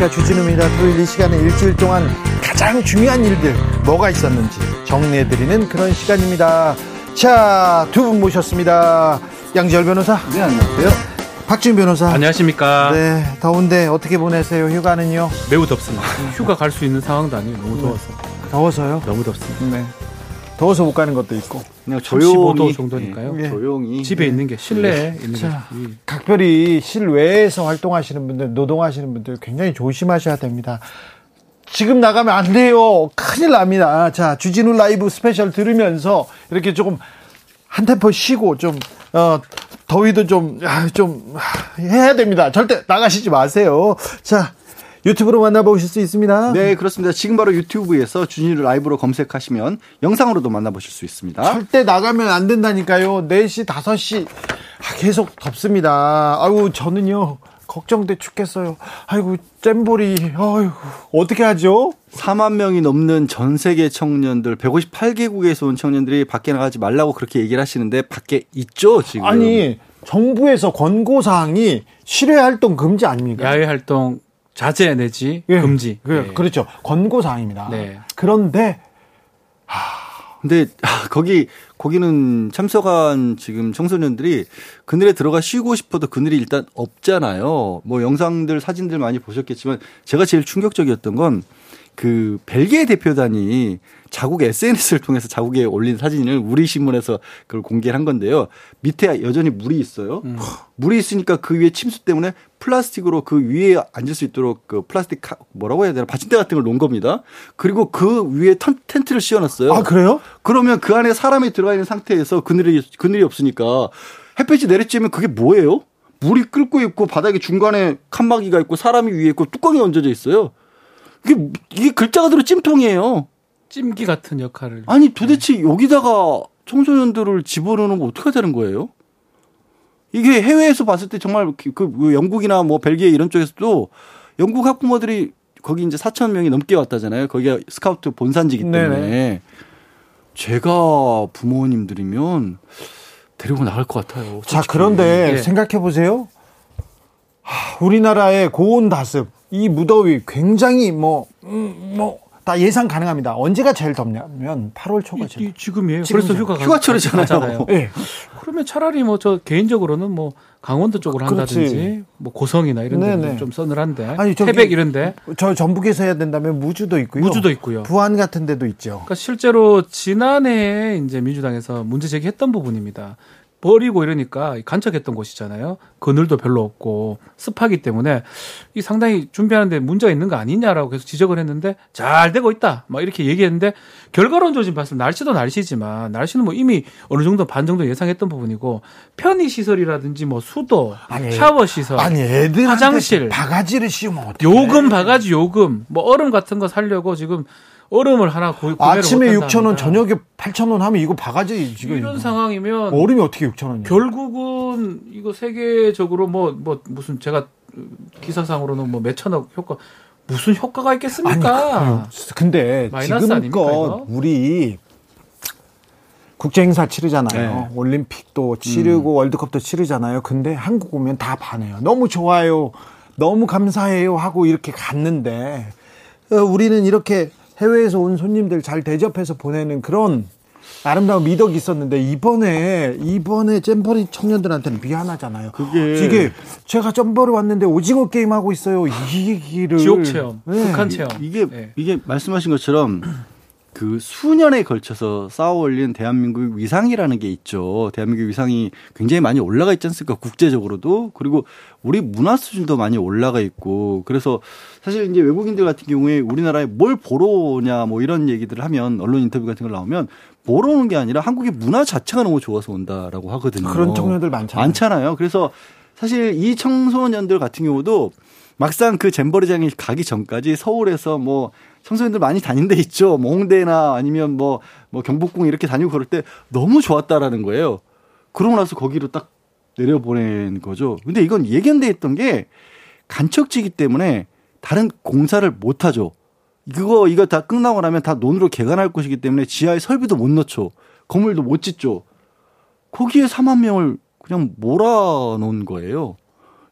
안녕하십니까. 주진우입니다. 토요일 이 시간에 일주일 동안 가장 중요한 일들, 뭐가 있었는지 정리해드리는 그런 시간입니다. 자, 두 분 모셨습니다. 양지열 변호사. 네, 안녕하세요. 박준 변호사. 안녕하십니까. 네, 더운데 어떻게 보내세요? 휴가는요? 매우 덥습니다. 휴가 갈 수 있는 상황도 아니고 너무 더워서. 더워서요? 너무 덥습니다. 네. 더워서 못 가는 것도 있고. 그냥 35도 조용히 정도니까요. 예. 조용히 집에 있는 게 실내에 있는 게 자, 이- 각별히 실외에서 활동하시는 분들, 노동하시는 분들 굉장히 조심하셔야 됩니다. 지금 나가면 안 돼요. 큰일 납니다. 자, 주진우 라이브 스페셜 들으면서 이렇게 조금 한 템포 쉬고 좀, 어, 더위도 좀, 아, 좀 해야 됩니다. 절대 나가시지 마세요. 자, 유튜브로 만나보실 수 있습니다. 네, 그렇습니다. 지금 바로 유튜브에서 주진우 라이브로 검색하시면 영상으로도 만나보실 수 있습니다. 절대 나가면 안 된다니까요. 4시, 5시 아, 계속 덥습니다. 아유, 저는요. 걱정돼 죽겠어요. 아이고, 잼볼이, 아이고, 어떻게 하죠? 4만 명이 넘는 전 세계 청년들, 158개국에서 온 청년들이 밖에 나가지 말라고 그렇게 얘기를 하시는데 밖에 있죠, 지금. 아니, 정부에서 권고사항이 실외 활동 금지 아닙니까? 야외 활동 자제 내지 예, 금지. 그, 예. 그렇죠. 권고 사항입니다. 네. 그런데, 근데 아, 거기 거기는 참석한 지금 청소년들이 그늘에 들어가 쉬고 싶어도 그늘이 일단 없잖아요. 뭐 영상들 사진들 많이 보셨겠지만 제가 제일 충격적이었던 건 그 벨기에 대표단이 자국 SNS를 통해서 자국에 올린 사진을 우리 신문에서 그걸 공개를 한 건데요. 밑에 여전히 물이 있어요. 물이 있으니까 그 위에 침수 때문에 플라스틱으로 그 위에 앉을 수 있도록 그 플라스틱 카- 뭐라고 해야 되나 받침대 같은 걸 놓은 겁니다. 그리고 그 위에 턴- 텐트를 씌워놨어요. 아, 그래요? 그러면 그 안에 사람이 들어가 있는 상태에서 그늘이 그늘이 없으니까 햇빛이 내리쬐면 그게 뭐예요? 물이 끓고 있고 바닥에 중간에 칸막이가 있고 사람이 위에 있고 뚜껑이 얹어져 있어요. 이게 이게 글자 그대로 찜통이에요. 찜기 같은 역할을. 아니 도대체 여기다가 청소년들을 집어넣으면 어떻게 되는 거예요? 이게 해외에서 봤을 때 정말 그- 그 영국이나 뭐 벨기에 이런 쪽에서도 영국 학부모들이 거기 이제 4천 명이 넘게 왔다잖아요. 거기가 스카우트 본산지기 때문에 네네. 제가 부모님들이면 데리고 나갈 것 같아요. 자, 솔직히. 그런데 예. 생각해 보세요. 하, 우리나라의 고온 다습, 이 무더위 굉장히 뭐, 음, 뭐, 다 예상 가능합니다. 언제가 제일 덥냐면 8월 초가 이, 제일 이 지금이에요. 지금이죠. 그래서 휴가 휴가철이잖아요. 예. 그러면 차라리 뭐 저 개인적으로는 뭐 강원도 쪽으로 그렇지. 한다든지 뭐 고성이나 이런. 데는 좀 서늘한데 아니, 저기- 태백 이런 데 저 전북에서 해야 된다면 무주도 있고요. 무주도 있고요. 부안 같은 데도 있죠. 그러니까 실제로 지난해 이제 민주당에서 문제 제기했던 부분입니다. 버리고 이러니까 간척했던 곳이잖아요. 그늘도 별로 없고 습하기 때문에 이 상당히 준비하는데 문제가 있는 거 아니냐라고 계속 지적을 했는데 잘 되고 있다. 막 이렇게 얘기했는데 결과론적으로 지금 봤을 때 날씨도 날씨지만 날씨는 뭐 이미 어느 정도 반 정도 예상했던 부분이고 편의 시설이라든지 뭐 수도, 아니, 샤워 시설, 아니, 애들 화장실. 바가지를 씌우면 어떡해. 요금 바가지 요금 뭐 얼음 같은 거 살려고 지금 얼음을 하나 구, 구매를 아침에 못한다 6천 원. 저녁에 8천 원 하면 이거 바가지 지금 이런 상황이면 얼음이 어떻게 6천 원이야? 결국은 이거 세계적으로 뭐뭐 무슨 제가 기사상으로는 뭐 몇천억 효과 무슨 효과가 있겠습니까? 그, 근데 마이너스 아닙니까, 지금껏 이거? 우리 국제 행사 치르잖아요. 네. 올림픽도 치르고 월드컵도 치르잖아요. 근데 한국 오면 다 반해요. 너무 좋아요. 너무 감사해요 하고 이렇게 갔는데 어, 우리는 이렇게 해외에서 온 손님들 잘 대접해서 보내는 그런 아름다운 미덕이 있었는데 이번에 이번에 잼버리 청년들한테는 미안하잖아요. 그게- 이게 제가 잼버리 왔는데 오징어 게임 하고 있어요. 이 얘기를 지옥 체험, 네. 북한 체험. 이게 네. 이게 말씀하신 것처럼 그 수년에 걸쳐서 쌓아 올린 대한민국 위상이라는 게 있죠. 대한민국 위상이 굉장히 많이 올라가 있지 않습니까? 국제적으로도 그리고 우리 문화 수준도 많이 올라가 있고 그래서 사실 이제 외국인들 같은 경우에 우리나라에 뭘 보러 오냐 뭐 이런 얘기들을 하면 언론 인터뷰 같은 걸 나오면 보러 오는 게 아니라 한국의 문화 자체가 너무 좋아서 온다라고 하거든요. 그런 청년들 많잖아요. 많잖아요. 그래서 사실 이 청소년들 같은 경우도 막상 그 잼버리장에 가기 전까지 서울에서 뭐 청소년들 많이 다닌 데 있죠. 뭐 홍대나 아니면 뭐, 뭐 경복궁 이렇게 다니고 그럴 때 너무 좋았다라는 거예요. 그러고 나서 거기로 딱 내려보낸 거죠. 근데 이건 예견돼 있던 게 간척지기 때문에 다른 공사를 못 하죠. 그거 이거 다 끝나고 나면 다 논으로 개간할 것이기 때문에 지하에 설비도 못 넣죠. 건물도 못 짓죠. 거기에 4만 명을 그냥 몰아놓은 거예요.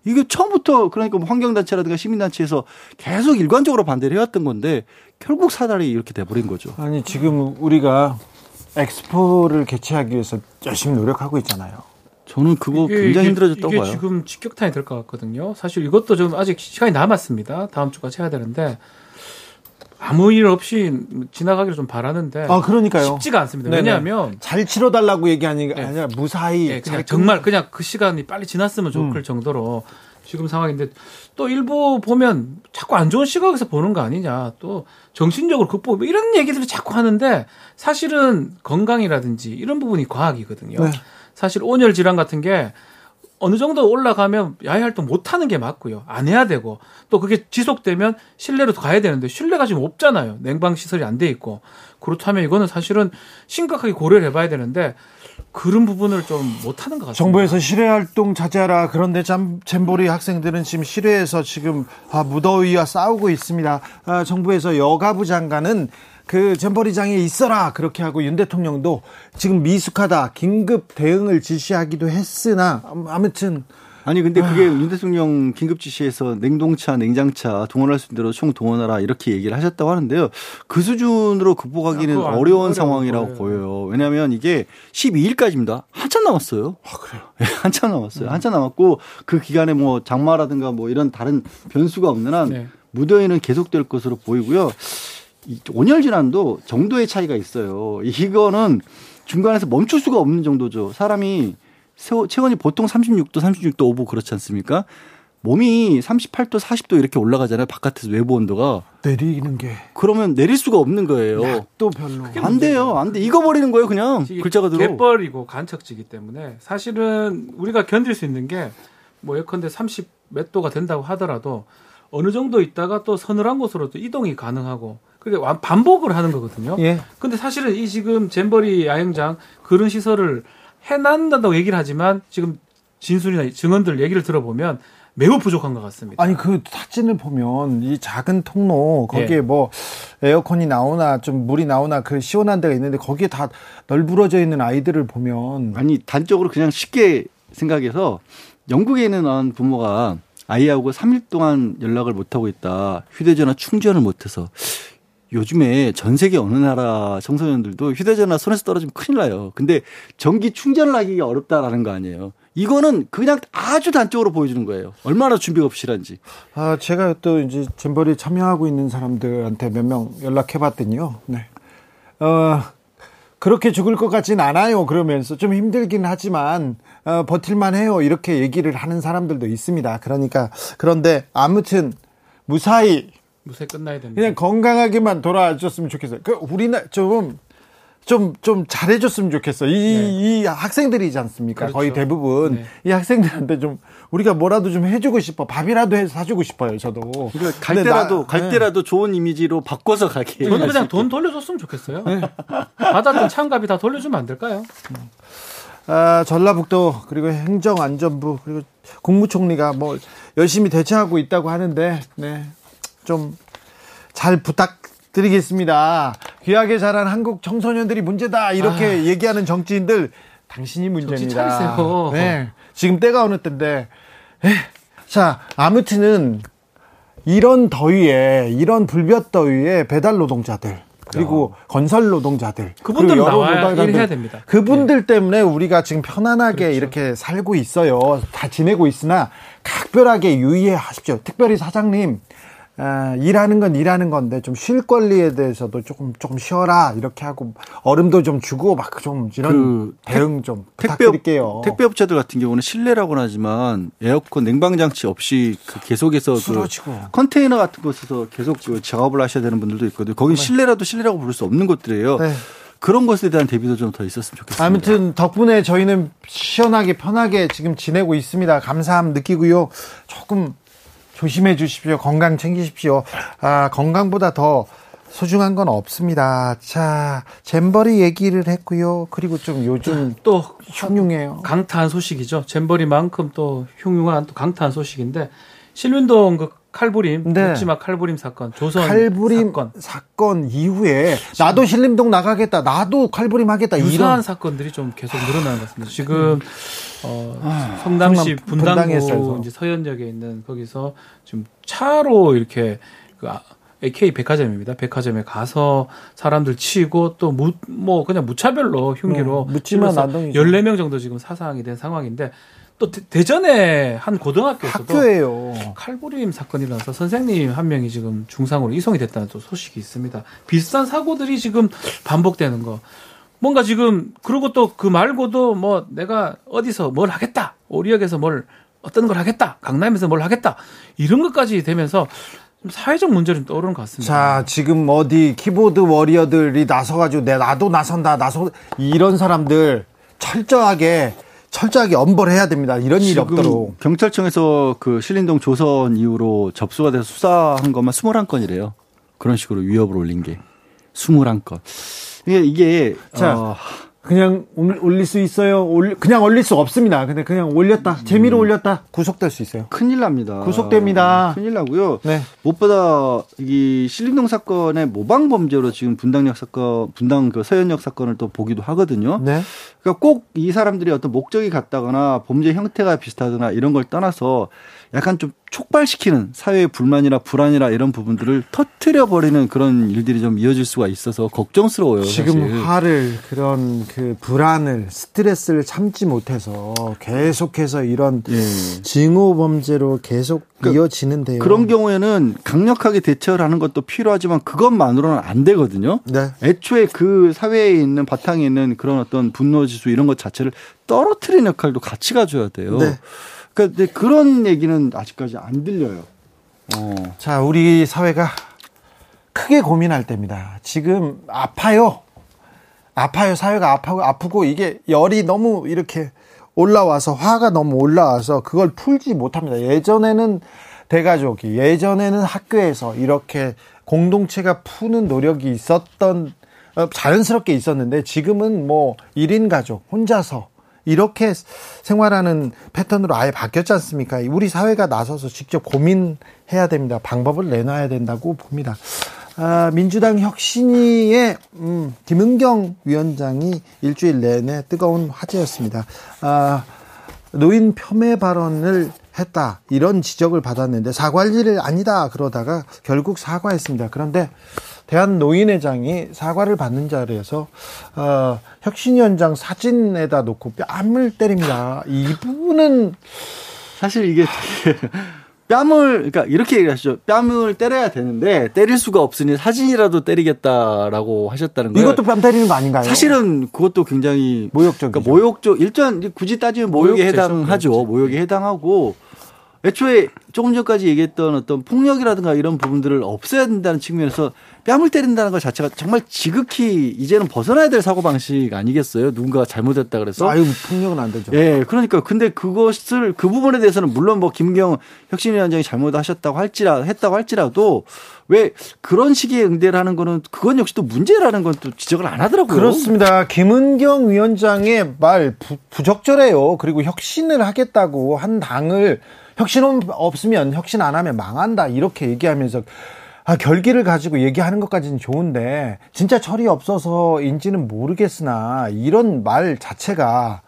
이게 처음부터 그러니까 뭐 환경단체라든가 시민단체에서 계속 일관적으로 반대를 해왔던 건데 결국 사달이 이렇게 돼버린 거죠. 아니 지금 우리가 엑스포를 개최하기 위해서 열심히 노력하고 있잖아요. 저는 그거 이게- 굉장히 이게- 힘들어졌다고 이게 봐요. 지금 직격탄이 될 것 같거든요. 사실 이것도 좀 아직 시간이 남았습니다. 다음 주까지 해야 되는데 아무 일 없이 지나가기를 좀 바라는데 아 그러니까요. 쉽지가 않습니다. 네네. 왜냐하면 잘 치러달라고 얘기하는 게 네. 아니라 무사히 예, 그냥 잘 정말 그냥 그 시간이 빨리 지났으면 좋을 음. 정도로 지금 상황인데 또 일부 보면 자꾸 안 좋은 시각에서 보는 거 아니냐 또 정신적으로 극복 뭐 이런 얘기들을 자꾸 하는데 사실은 건강이라든지 이런 부분이 과학이거든요. 네. 사실 온열 질환 같은 게 어느 정도 올라가면 야외 활동 못 하는 게 맞고요. 안 해야 되고 또 그게 지속되면 실내로 가야 되는데 실내가 지금 없잖아요. 냉방 시설이 안 돼 있고 그렇다면 이거는 사실은 심각하게 고려를 해봐야 되는데 그런 부분을 좀 못 하는 것 같습니다. 정부에서 실외 활동 자제하라. 그런데 참 잼보리 학생들은 지금 실외에서 지금 아, 무더위와 싸우고 있습니다. 아, 정부에서 여가부 장관은 그 잼버리장에 있어라 그렇게 하고 윤 대통령도 지금 미숙하다 긴급 대응을 지시하기도 했으나 음, 아무튼 아니 근데 그게 윤 대통령 긴급 지시에서 냉동차, 냉장차 동원할 수 있는 대로 총 동원하라 이렇게 얘기를 하셨다고 하는데요. 그 수준으로 극복하기는 아, 그거 안- 어려운 상황이라고 보여요. 보여요. 왜냐하면 이게 12일까지입니다. 한참 남았어요. 아 그래요. 예, 한참 남았어요. 한참 남았고 그 기간에 뭐 장마라든가 뭐 이런 다른 변수가 없는 한 네. 무더위는 계속될 것으로 보이고요. 이 온열 질환도 정도의 차이가 있어요. 이거는 중간에서 멈출 수가 없는 정도죠. 사람이 세워- 체온이 보통 36도, 36도 5부 그렇지 않습니까? 몸이 38도, 40도 이렇게 올라가잖아요. 바깥에서 외부 온도가. 내리는 게 그러면 내릴 수가 없는 거예요. 또 별로 안 돼요. 안 돼. 익어버리는 거예요. 그냥 글자가 들어. 갯벌이고 간척지기 때문에 사실은 우리가 견딜 수 있는 게 뭐 예컨대 30 몇 도가 된다고 하더라도 어느 정도 있다가 또 서늘한 곳으로 또 이동이 가능하고 그게 완- 반복을 하는 거거든요. 예. 근데 사실은 이 지금 잼버리 야영장 그런 시설을 해놨다고 얘기를 하지만 지금 진술이나 증언들 얘기를 들어보면 매우 부족한 것 같습니다. 아니 그 사진을 보면 이 작은 통로 거기에 예. 뭐 에어컨이 나오나 좀 물이 나오나 그 시원한 데가 있는데 거기에 다 널브러져 있는 아이들을 보면 아니 단적으로 그냥 쉽게 생각해서 영국에 있는 한 부모가 아이하고 3일 동안 연락을 못 하고 있다. 휴대전화 충전을 못해서 요즘에 전 세계 어느 나라 청소년들도 휴대전화 손에서 떨어지면 큰일 나요. 근데 전기 충전을 하기가 어렵다라는 거 아니에요. 이거는 그냥 아주 단적으로 보여주는 거예요. 얼마나 준비가 부실한지. 아 제가 또 이제 잼버리 참여하고 있는 사람들한테 몇 명 연락해 봤더니요. 네. 어 그렇게 죽을 것 같진 않아요. 그러면서 좀 힘들긴 하지만 어, 버틸만 해요. 이렇게 얘기를 하는 사람들도 있습니다. 그러니까 그런데 아무튼 무사히 무사히 끝나야 됩니다. 그냥 건강하게만 돌아와줬으면 좋겠어요. 그 우리나 좀. 좀, 좀 잘해줬으면 좋겠어. 이, 이 학생들이지 않습니까? 그렇죠. 거의 대부분. 네. 이 학생들한테 좀, 우리가 뭐라도 좀 해주고 싶어. 밥이라도 해서 사주고 싶어요, 저도. 그러니까 갈 때라도 나- 갈 네. 때라도 좋은 이미지로 바꿔서 가게. 저는 그냥. 돈 돌려줬으면 좋겠어요. 받았던 참가비 다 돌려주면 안 될까요? 아, 전라북도, 그리고 행정안전부, 그리고 국무총리가 뭐, 열심히 대처하고 있다고 하는데, 네. 좀, 잘 부탁드리겠습니다. 귀하게 자란 한국 청소년들이 문제다. 이렇게 얘기하는 정치인들, 당신이 문제입니다. 아. 차리세요. 네. 지금 때가 어느 때인데, 에, 자, 아무튼은, 이런 더위에, 이런 불볕 더위에 배달 노동자들, 그리고 건설 노동자들, 여러 나와야 노동자들, 일해야 됩니다. 그분들 때문에 우리가 지금 편안하게 그렇죠. 이렇게 살고 있어요. 다 지내고 있으나 각별하게 유의하십시오. 특별히 사장님 아, 일하는 건 일하는 건데 좀 쉴 권리에 대해서도 조금 조금 쉬어라 이렇게 하고 얼음도 좀 주고 막 좀 이런 그 대응 좀 택배 부탁드릴게요. 택배 업체들 같은 경우는 실내라고는 하지만 에어컨 냉방 장치 없이 그 계속해서 그 쓰러지고. 컨테이너 같은 곳에서 계속 그 작업을 하셔야 되는 분들도 있거든요. 거긴 실내라도 실내라고 부를 수 없는 곳들이에요. 네. 그런 것에 대한 대비도 좀 더 있었으면 좋겠습니다. 아무튼 덕분에 저희는 시원하게 편하게 지금 지내고 있습니다. 감사함 느끼고요. 조금 조심해 주십시오. 건강 챙기십시오. 아, 건강보다 더 소중한 건 없습니다. 자, 잼버리 얘기를 했고요. 그리고 좀 요즘 또 흉흉해요. 강타한 소식이죠. 잼버리만큼 또 흉흉한 또 강타한 소식인데 신림동 그 칼부림, 네. 묻지마 칼부림 사건, 조선 칼부림 사건, 사건, 이후에 나도 신림동 나가겠다, 나도 칼부림 하겠다 유사한 이런 사건들이 좀 계속 늘어나는 것 같습니다. 지금 어, 아, 성남시 성남 분당에서 분당구 이제 서현역에 있는 거기서 지금 차로 이렇게 그 아- AK 백화점입니다. 백화점에 가서 사람들 치고 또뭐 그냥 무차별로 흉기로 네, 묻지마 찔러서 난동이죠. 14명 정도 지금 사상이 된 상황인데 또 대, 전에한 고등학교에서도 학교예요. 칼부림 사건이 일어나서 선생님 한 명이 지금 중상으로 이송이 됐다는 또 소식이 있습니다. 비슷한 사고들이 지금 반복되는 거. 뭔가 지금 그리고 또 그 말고도 뭐 내가 어디서 뭘 하겠다. 오리역에서 뭘 어떤 걸 하겠다. 강남에서 뭘 하겠다. 이런 것까지 되면서 좀 사회적 문제를 떠오르는 것 같습니다. 자, 지금 어디 키보드 워리어들이 나서가지고 내 나도 나선다, 나서 이런 사람들 철저하게 철저하게 엄벌해야 됩니다. 이런 일이 없도록. 경찰청에서 그 신림동 조선 이후로 접수가 돼서 수사한 것만 21건이래요. 그런 식으로 위협을 올린 게 21건. 이게 이게 자, 어, 그냥 올- 올릴 수 있어요. 올 그냥 올릴 수 없습니다. 근데 그냥 올렸다. 재미로 올렸다. 구속될 수 있어요. 큰일 납니다. 구속됩니다. 큰일 나고요. 네. 무엇보다 이 신림동 사건의 모방 범죄로 지금 분당역 사건, 분당 그 서현역 사건을 또 보기도 하거든요. 네. 그러니까 꼭 이 사람들이 어떤 목적이 같다거나 범죄 형태가 비슷하거나 이런 걸 떠나서 약간 좀 촉발시키는 사회의 불만이나 불안이나 이런 부분들을 터트려 버리는 그런 일들이 좀 이어질 수가 있어서 걱정스러워요. 지금 사실. 화를 그런 그 불안을 스트레스를 참지 못해서 계속해서 이런 예. 징후 범죄로 계속 그- 이어지는데요. 그런 경우에는 강력하게 대처를 하는 것도 필요하지만 그것만으로는 안 되거든요. 네. 애초에 그 사회에 있는 바탕에 있는 그런 어떤 분노 지수 이런 것 자체를 떨어뜨리는 역할도 같이 가져야 돼요. 네. 그러니까 그런 얘기는 아직까지 안 들려요. 어. 자, 우리 사회가 크게 고민할 때입니다. 지금 아파요. 아파요. 사회가 아파고 아프고 이게 열이 너무 이렇게 올라와서 화가 너무 올라와서 그걸 풀지 못합니다. 예전에는 대가족이 예전에는 학교에서 이렇게 공동체가 푸는 노력이 있었던 어, 자연스럽게 있었는데 지금은 뭐 1인 가족 혼자서 이렇게 생활하는 패턴으로 아예 바뀌었지 않습니까? 우리 사회가 나서서 직접 고민해야 됩니다. 방법을 내놔야 된다고 봅니다. 아, 민주당 혁신위의 음, 김은경 위원장이 일주일 내내 뜨거운 화제였습니다. 아, 노인 폄훼 발언을 했다 이런 지적을 받았는데 사과할 일이 아니다 그러다가 결국 사과했습니다. 그런데 대한 노인회장이 사과를 받는 자리에서 어, 혁신위원장 사진에다 놓고 뺨을 때립니다. 이 부분은 사실 이게 뺨을 그러니까 이렇게 얘기하시죠. 뺨을 때려야 되는데 때릴 수가 없으니 사진이라도 때리겠다라고 하셨다는 거예요. 이것도 뺨 때리는 거 아닌가요? 사실은 그것도 굉장히 모욕적이죠. 그러니까 모욕적 일단 굳이 따지면 모욕에. 해당하죠. 모욕에 해당하고 애초에 조금 전까지 얘기했던 어떤 폭력이라든가 이런 부분들을 없애야 된다는 측면에서 뺨을 때린다는 것 자체가 정말 지극히 이제는 벗어나야 될 사고 방식 아니겠어요? 누군가가 잘못했다 그래서 아유 폭력은 안 되죠. 예, 그러니까 근데 그것을 그 부분에 대해서는 물론 뭐 김경 혁신위원장이 잘못하셨다고 할지라 했다고 할지라도 왜 그런 식의 응대를 하는 거는 그건 역시 또 문제라는 건 또 지적을 안 하더라고요. 그렇습니다. 김은경 위원장의 말 부, 부적절해요. 그리고 혁신을 하겠다고 한 당을 혁신 없으면 혁신 안 하면 망한다 이렇게 얘기하면서 아, 결기를 가지고 얘기하는 것까지는 좋은데 진짜 철이 없어서인지는 모르겠으나 이런 말 자체가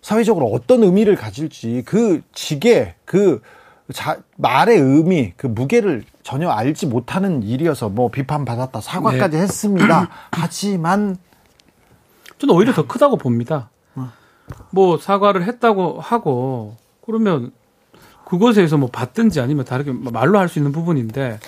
사회적으로 어떤 의미를 가질지 그 지게 그 자, 말의 의미 그 무게를 전혀 알지 못하는 일이어서 뭐 비판 받았다 사과까지 했습니다. 하지만 저는 오히려 더 크다고 봅니다. 뭐 사과를 했다고 하고 그러면 그것에서 뭐 받든지 아니면 다르게 말로 할 수 있는 부분인데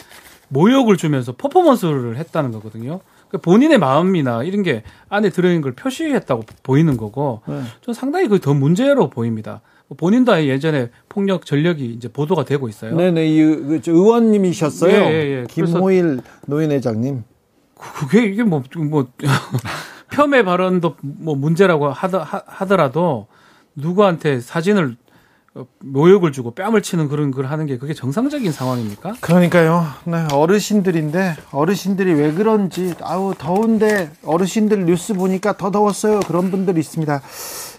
모욕을 주면서 퍼포먼스를 했다는 거거든요. 그러니까 본인의 마음이나 이런 게 안에 들어있는 걸 표시했다고 보이는 거고 네. 좀 상당히 그게 더 문제로 보입니다. 본인도 아예 예전에 폭력 전력이 이제 보도가 되고 있어요. 네네 이 의- 그 의원님이셨어요. 예, 예, 예. 김호일 노인회장님. 그게 이게 뭐, 뭐, 폄훼 발언도 뭐 문제라고 하더, 하, 하더라도 누구한테 사진을 어, 모욕을 주고 뺨을 치는 그런 걸 하는 게 그게 정상적인 상황입니까? 그러니까요. 네, 어르신들인데 어르신들이 왜 그런지 아우 더운데 어르신들 뉴스 보니까 더 더웠어요. 그런 분들이 있습니다.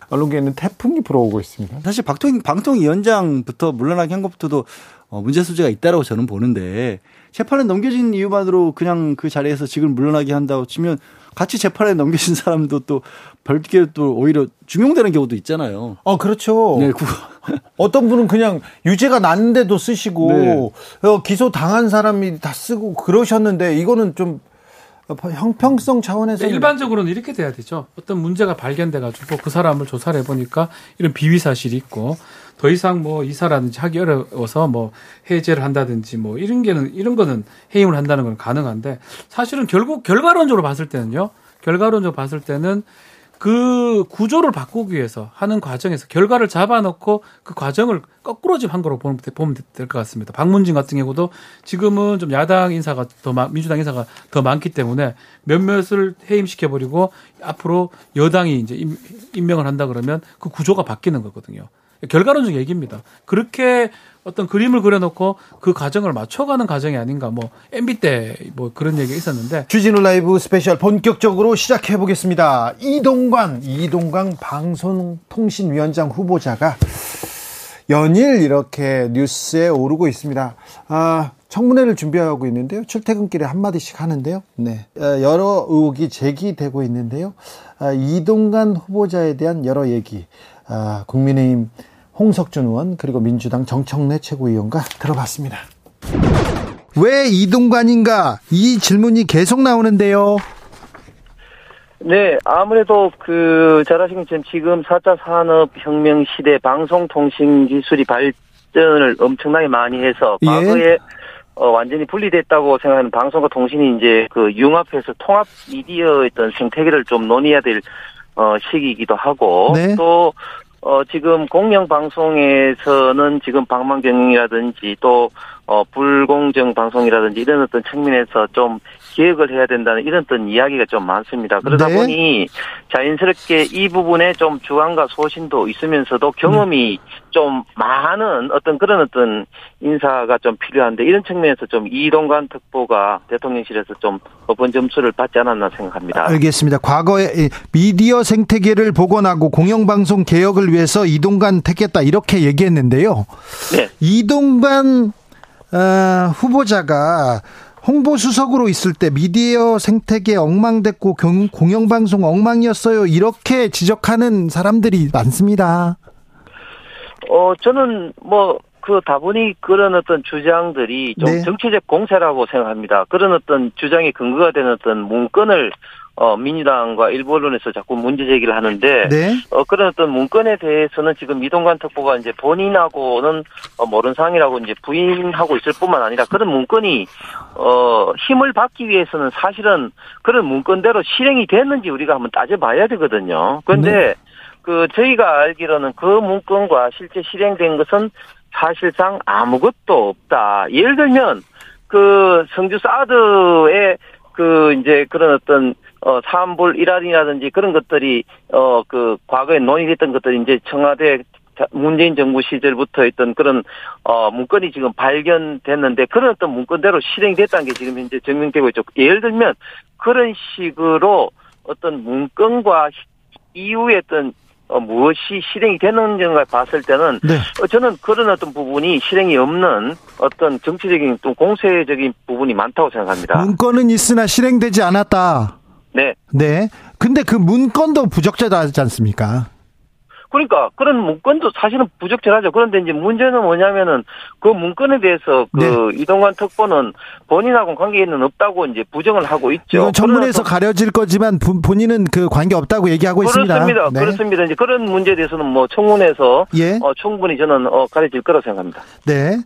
언론계에는 태풍이 불어오고 있습니다. 사실 방통, 방통 위원장부터 물러나게 한 것부터도 어, 문제 소지가 있다라고 저는 보는데 재판에 넘겨진 이유만으로 그냥 그 자리에서 지금 물러나게 한다고 치면 같이 재판에 넘겨진 사람도 또 별개 또 오히려 중용되는 경우도 있잖아요. 어, 그렇죠. 네, 그, 어떤 분은 그냥 유죄가 났는데도 쓰시고 네. 어, 기소 당한 사람이 다 쓰고 그러셨는데 이거는 좀 형평성 차원에서 네, 일반적으로는 이렇게 돼야 되죠. 어떤 문제가 발견돼가지고 그 사람을 조사를 해보니까 이런 비위 사실이 있고 더 이상 뭐 이사라든지 하기 어려워서 뭐 해제를 한다든지 뭐 이런 게는 이런 거는 해임을 한다는 건 가능한데 사실은 결국 결과론적으로 봤을 때는요. 결과론적으로 봤을 때는 그 구조를 바꾸기 위해서 하는 과정에서 결과를 잡아놓고 그 과정을 거꾸로 지금 한 거로 보면 될것 같습니다. 박문진 같은 경우도 지금은 좀 야당 인사가 더 많, 민주당 인사가 더 많기 때문에 몇몇을 해임시켜 버리고 앞으로 여당이 이제 임, 임명을 한다 그러면 그 구조가 바뀌는 거거든요. 결과론적 얘기입니다. 그렇게 어떤 그림을 그려놓고 그 과정을 맞춰가는 과정이 아닌가 뭐 MB 때 뭐 그런 얘기가 있었는데 주진우 라이브 스페셜 본격적으로 시작해 보겠습니다. 이동관 이동관 방송통신위원장 후보자가 연일 이렇게 뉴스에 오르고 있습니다. 아, 청문회를 준비하고 있는데요. 출퇴근길에 한마디씩 하는데요. 네. 아, 여러 의혹이 제기되고 있는데요. 아, 이동관 후보자에 대한 여러 얘기. 아, 국민의힘 홍석준 의원 그리고 민주당 정청래 최고위원과 들어봤습니다. 왜 이동관인가 이 질문이 계속 나오는데요. 네, 아무래도 그잘 아시는 것처럼 지금 4차 산업혁명 시대 방송통신 기술이 발전을 엄청나게 많이 해서 예. 과거에 어, 완전히 분리됐다고 생각하는 방송과 통신이 이제 그 융합해서 통합 미디어의 어떤 생태계를 좀 논의해야 될 어, 시기이기도 하고 네. 또 어, 지금 공영방송에서는 지금 방망경이라든지 또, 어, 불공정 방송이라든지 이런 어떤 측면에서 좀 기획을 해야 된다는 이런 어떤 이야기가 좀 많습니다. 그러다 네. 보니 자연스럽게 이 부분에 좀 주관과 소신도 있으면서도 경험이 좀 많은 어떤 그런 어떤 인사가 좀 필요한데 이런 측면에서 좀 이동관 특보가 대통령실에서 좀 법원 점수를 받지 않았나 생각합니다. 알겠습니다. 과거에 이 미디어 생태계를 복원하고 공영방송 개혁을 위해서 이동관 택했다 이렇게 얘기했는데요. 네. 이동관 어, 후보자가 홍보수석으로 있을 때 미디어 생태계 엉망됐고 경- 공영방송 엉망이었어요. 이렇게 지적하는 사람들이 많습니다. 어, 저는 뭐, 그 다분히 그런 어떤 주장들이 좀 네. 정치적 공세라고 생각합니다. 그런 어떤 주장의 근거가 되는 어떤 문건을 어, 민주당과 일부 언론에서 자꾸 문제 제기를 하는데, 네. 어, 그런 어떤 문건에 대해서는 지금 이동관 특보가 이제 본인하고는 어, 모르는 상이라고 이제 부인하고 있을 뿐만 아니라 그런 문건이, 어, 힘을 받기 위해서는 사실은 그런 문건대로 실행이 됐는지 우리가 한번 따져봐야 되거든요. 그런데 그 저희가 알기로는 그 문건과 실제 실행된 것은 사실상 아무것도 없다. 예를 들면 그 성주 사드의 그 이제 그런 어떤 어 사안볼 일환이라든지 그런 것들이 어 그 과거에 논의됐던 것들이 이제 청와대 자- 문재인 정부 시절부터 있던 그런 어 문건이 지금 발견됐는데 그런 어떤 문건대로 실행됐다는 게 지금 현재 증명되고 있죠. 예를 들면 그런 식으로 어떤 문건과 이후에 어떤 어, 무엇이 실행이 되는지를 봤을 때는 네. 어, 저는 그런 어떤 부분이 실행이 없는 어떤 정치적인 또 공세적인 부분이 많다고 생각합니다. 문건은 있으나 실행되지 않았다. 네. 네. 근데 그 문건도 부적절하지 않습니까? 그러니까 그런 문건도 사실은 부적절하죠. 그런데 이제 문제는 뭐냐면은 그 문건에 대해서 그 네. 이동관 특보는 본인하고는 관계는 없다고 이제 부정을 하고 있죠. 이건 청문회에서 가려질 거지만 본- 본인은 그 관계 없다고 얘기하고 그렇습니다. 있습니다. 네. 그렇습니다. 이제 그런 문제에 대해서는 뭐 청문회에서 예. 어, 충분히 저는 어, 가려질 거라고 생각합니다. 네.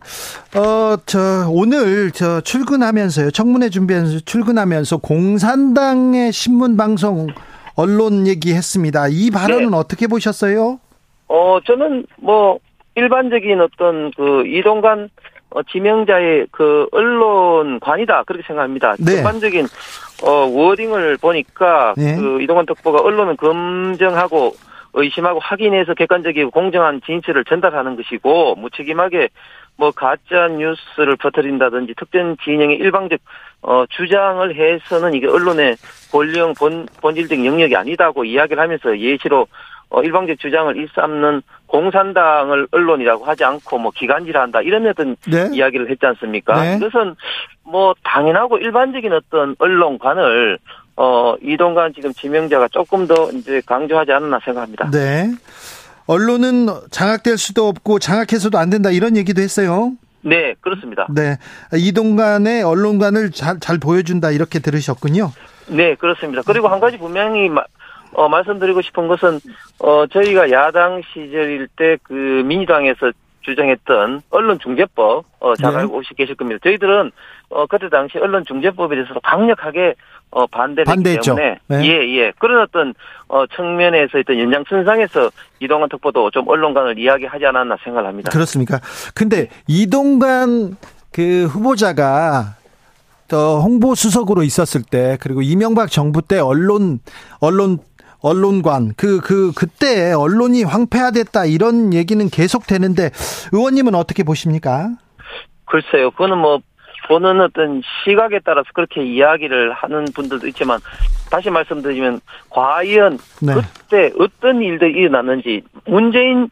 어, 저, 오늘 저 출근하면서요. 청문회 준비하면서 출근하면서 공산당의 신문 방송 언론 얘기했습니다. 이 발언은 네. 어떻게 보셨어요? 어, 저는 뭐, 일반적인 어떤 그 이동관 어, 지명자의 그 언론관이다. 그렇게 생각합니다. 네. 전반적인 어, 워딩을 보니까 네. 그 이동관 특보가 언론은 검증하고 의심하고 확인해서 객관적이고 공정한 진실을 전달하는 것이고 무책임하게 뭐 가짜 뉴스를 퍼뜨린다든지 특정 진영의 일방적 어 주장을 해서는 이게 언론의 권력 본 본질적 영역이 아니다고 이야기를 하면서 예시로 어 일방적 주장을 일삼는 공산당을 언론이라고 하지 않고 뭐 기간질한다 이런 어떤 네. 이야기를 했지 않습니까? 네. 이것은 뭐 당연하고 일반적인 어떤 언론관을 어 이동관 지금 지명자가 조금 더 이제 강조하지 않았나 생각합니다. 네. 언론은 장악될 수도 없고 장악해서도 안 된다 이런 얘기도 했어요. 네, 그렇습니다. 네. 이동간의 언론관을 잘, 잘 보여준다 이렇게 들으셨군요. 네, 그렇습니다. 그리고 한 가지 분명히 마- 어, 말씀드리고 싶은 것은 어, 저희가 야당 시절일 때 그 민주당에서 주장했던 언론중재법 어, 잘 네. 알고 계실 겁니다. 저희들은 어, 그때 당시 언론중재법에 대해서 강력하게 어, 반대를 반대했죠. 때문에 네. 예, 예. 그런 어떤 어, 측면에서 있던 연장선상에서 이동환 특보도 좀 언론관을 이야기하지 않았나 생각을 합니다. 그렇습니까? 근데 이동간 그 후보자가 더 홍보 수석으로 있었을 때 그리고 이명박 정부 때 언론 언론 언론관 그 그 그 때 언론이 황폐화됐다 이런 얘기는 계속 되는데 의원님은 어떻게 보십니까? 글쎄요, 그거는 뭐 보는 어떤 시각에 따라서 그렇게 이야기를 하는 분들도 있지만 다시 말씀드리면 과연 네. 그때 어떤 일들이 일어났는지 문재인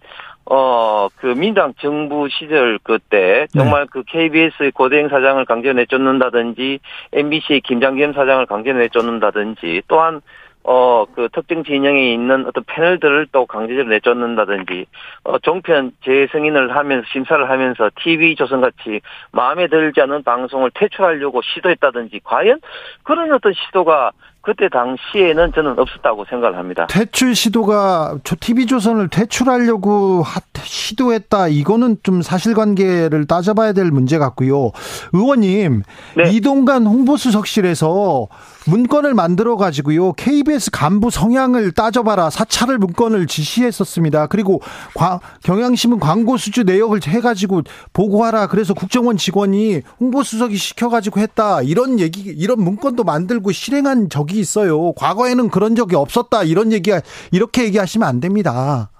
어그 민당 정부 시절 그때 정말 그 KBS의 고대행 사장을 강제 내쫓는다든지 MBC의 김장겸 사장을 강제 내쫓는다든지 또한 어, 그 특정 진영에 있는 어떤 패널들을 또 강제적으로 내쫓는다든지, 어, 종편 재승인을 하면서, 심사를 하면서 TV조선같이 마음에 들지 않는 방송을 퇴출하려고 시도했다든지, 과연 그런 어떤 시도가 그때 당시에는 저는 없었다고 생각을 합니다. 퇴출 시도가 저 TV조선을 퇴출하려고 하- 시도했다. 이거는 좀 사실관계를 따져봐야 될 문제 같고요. 의원님, 네. 이동간 홍보수석실에서 문건을 만들어 가지고요. KBS 간부 성향을 따져봐라. 사찰을 문건을 지시했었습니다. 그리고 과- 경향신문 광고 수주 내역을 해가지고 보고하라. 그래서 국정원 직원이 홍보수석이 시켜가지고 했다. 이런 얘기, 이런 문건도 만들고 실행한 적이 있어요. 과거에는 그런 적이 없었다. 이런 얘기가 이렇게 얘기하시면 안 됩니다.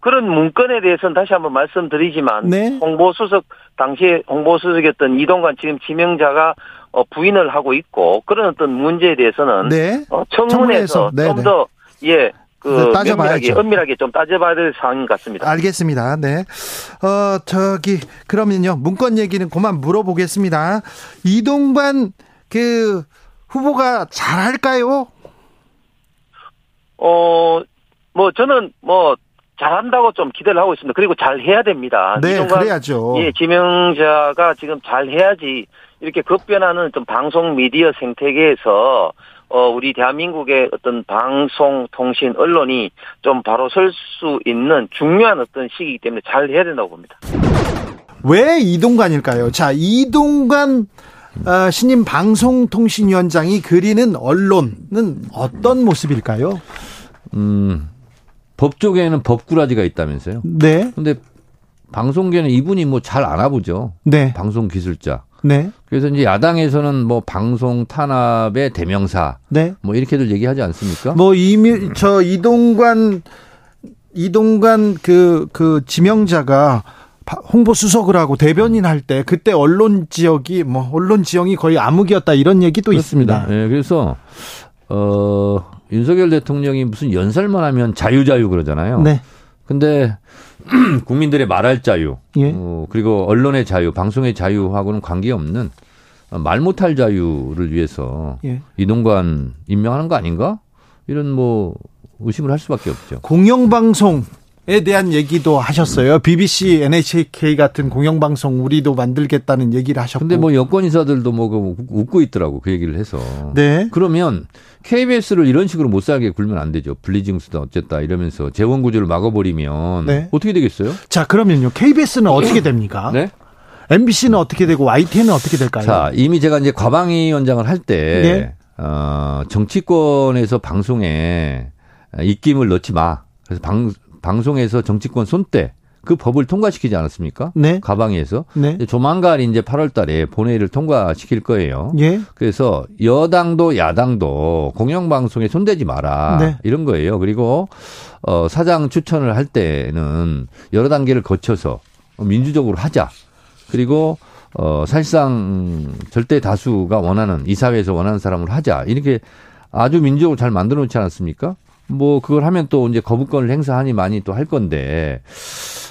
그런 문건에 대해서는 다시 한번 말씀드리지만 네. 홍보수석 당시에 홍보수석이었던 이동관 지금 지명자가 어, 부인을 하고 있고 그런 어떤 문제에 대해서는 네. 어, 청문회에서, 네, 네. 좀더 예. 그 네, 따져봐야죠. 엄밀하게 좀 따져봐야 될 사항인 것 같습니다. 알겠습니다. 네. 어, 저기, 그러면요. 문건 얘기는 그만 물어보겠습니다. 이동관 그 후보가 잘할까요? 어, 뭐 저는 뭐 잘한다고 좀 기대를 하고 있습니다. 그리고 잘 해야 됩니다. 네, 이동관, 그래야죠. 예, 지명자가 지금 잘 해야지 이렇게 급변하는 좀 방송 미디어 생태계에서 어, 우리 대한민국의 어떤 방송, 통신, 언론이 좀 바로 설 수 있는 중요한 어떤 시기이기 때문에 잘 해야 된다고 봅니다. 왜 이동관일까요? 자, 이동관 어, 신임 방송통신위원장이 그리는 언론은 어떤 모습일까요? 음, 법조계에는 법꾸라지가 있다면서요. 네, 근데 방송계는 이분이 뭐 잘 알아보죠. 네, 방송 기술자. 네, 그래서 이제 야당에서는 뭐 방송 탄압의 대명사 네. 뭐 이렇게들 얘기하지 않습니까? 뭐 이미 저 이동관 이동관 그 그 지명자가 바- 홍보 수석을 하고 대변인 할 때 그때 언론 지역이 뭐 언론 지형이 거의 암흑이었다 이런 얘기도 있습니다. 예, 그래서 어 윤석열 대통령이 무슨 연설만 하면 자유 자유 그러잖아요. 네, 근데 국민들의 말할 자유, 예. 어, 그리고 언론의 자유, 방송의 자유하고는 관계없는 어, 말 못할 자유를 위해서 예. 이동관 임명하는 거 아닌가? 이런 뭐 의심을 할 수밖에 없죠. 공영방송 에 대한 얘기도 하셨어요. BBC, NHK 같은 공영방송 우리도 만들겠다는 얘기를 하셨고. 근데 뭐 여권 인사들도 뭐그 웃고 있더라고 그 얘기를 해서. 네, 그러면 KBS를 이런 식으로 못 살게 굴면 안 되죠. 블리징스다 어쨌다 이러면서 재원 구조를 막아버리면 네. 어떻게 되겠어요? 자 그러면요 KBS는 어떻게 됩니까? 네. MBC는 어떻게 되고 YTN은 어떻게 될까요? 자, 이미 제가 이제 과방위 원장을 할 때, 네. 어, 정치권에서 방송에 입김을 넣지 마. 그래서 방, 방송에서 정치권 손대. 그 법을 통과시키지 않았습니까? 네. 가방에서. 네. 조만간 이제 8월 달에 본회의를 통과시킬 거예요. 예. 그래서 여당도 야당도 공영방송에 손대지 마라. 네. 이런 거예요. 그리고 어, 사장 추천을 할 때는 여러 단계를 거쳐서 민주적으로 하자. 그리고 어, 사실상 절대 다수가 원하는 이사회에서 원하는 사람으로 하자. 이렇게 아주 민주적으로 잘 만들어 놓지 않았습니까? 뭐 그걸 하면 또 이제 거부권을 행사하니 많이 또 할 건데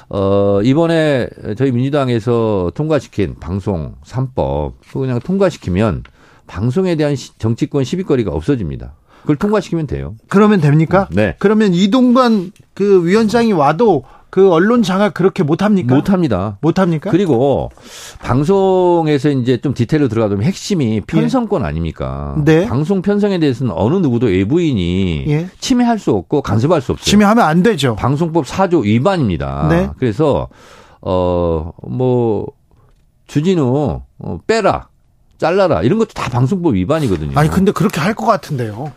어 이번에 저희 민주당에서 통과시킨 방송 3법 그거 그냥 통과시키면 방송에 대한 시- 정치권 시비거리가 없어집니다. 그걸 통과시키면 돼요. 그러면 됩니까? 네. 그러면 이동관 그 위원장이 와도 그 언론 장악 그렇게 못 합니까? 못 합니다. 못 합니까? 그리고 방송에서 이제 좀 디테일로 들어가면 핵심이 편성권 아닙니까? 네. 방송 편성에 대해서는 어느 누구도 외부인이 예. 침해할 수 없고 간섭할 수 없어요. 침해하면 안 되죠. 방송법 4조 위반입니다. 네. 그래서 어뭐 주진우 어, 빼라. 잘라라. 이런 것도 다 방송법 위반이거든요. 아니 근데 그렇게 할 것 같은데요.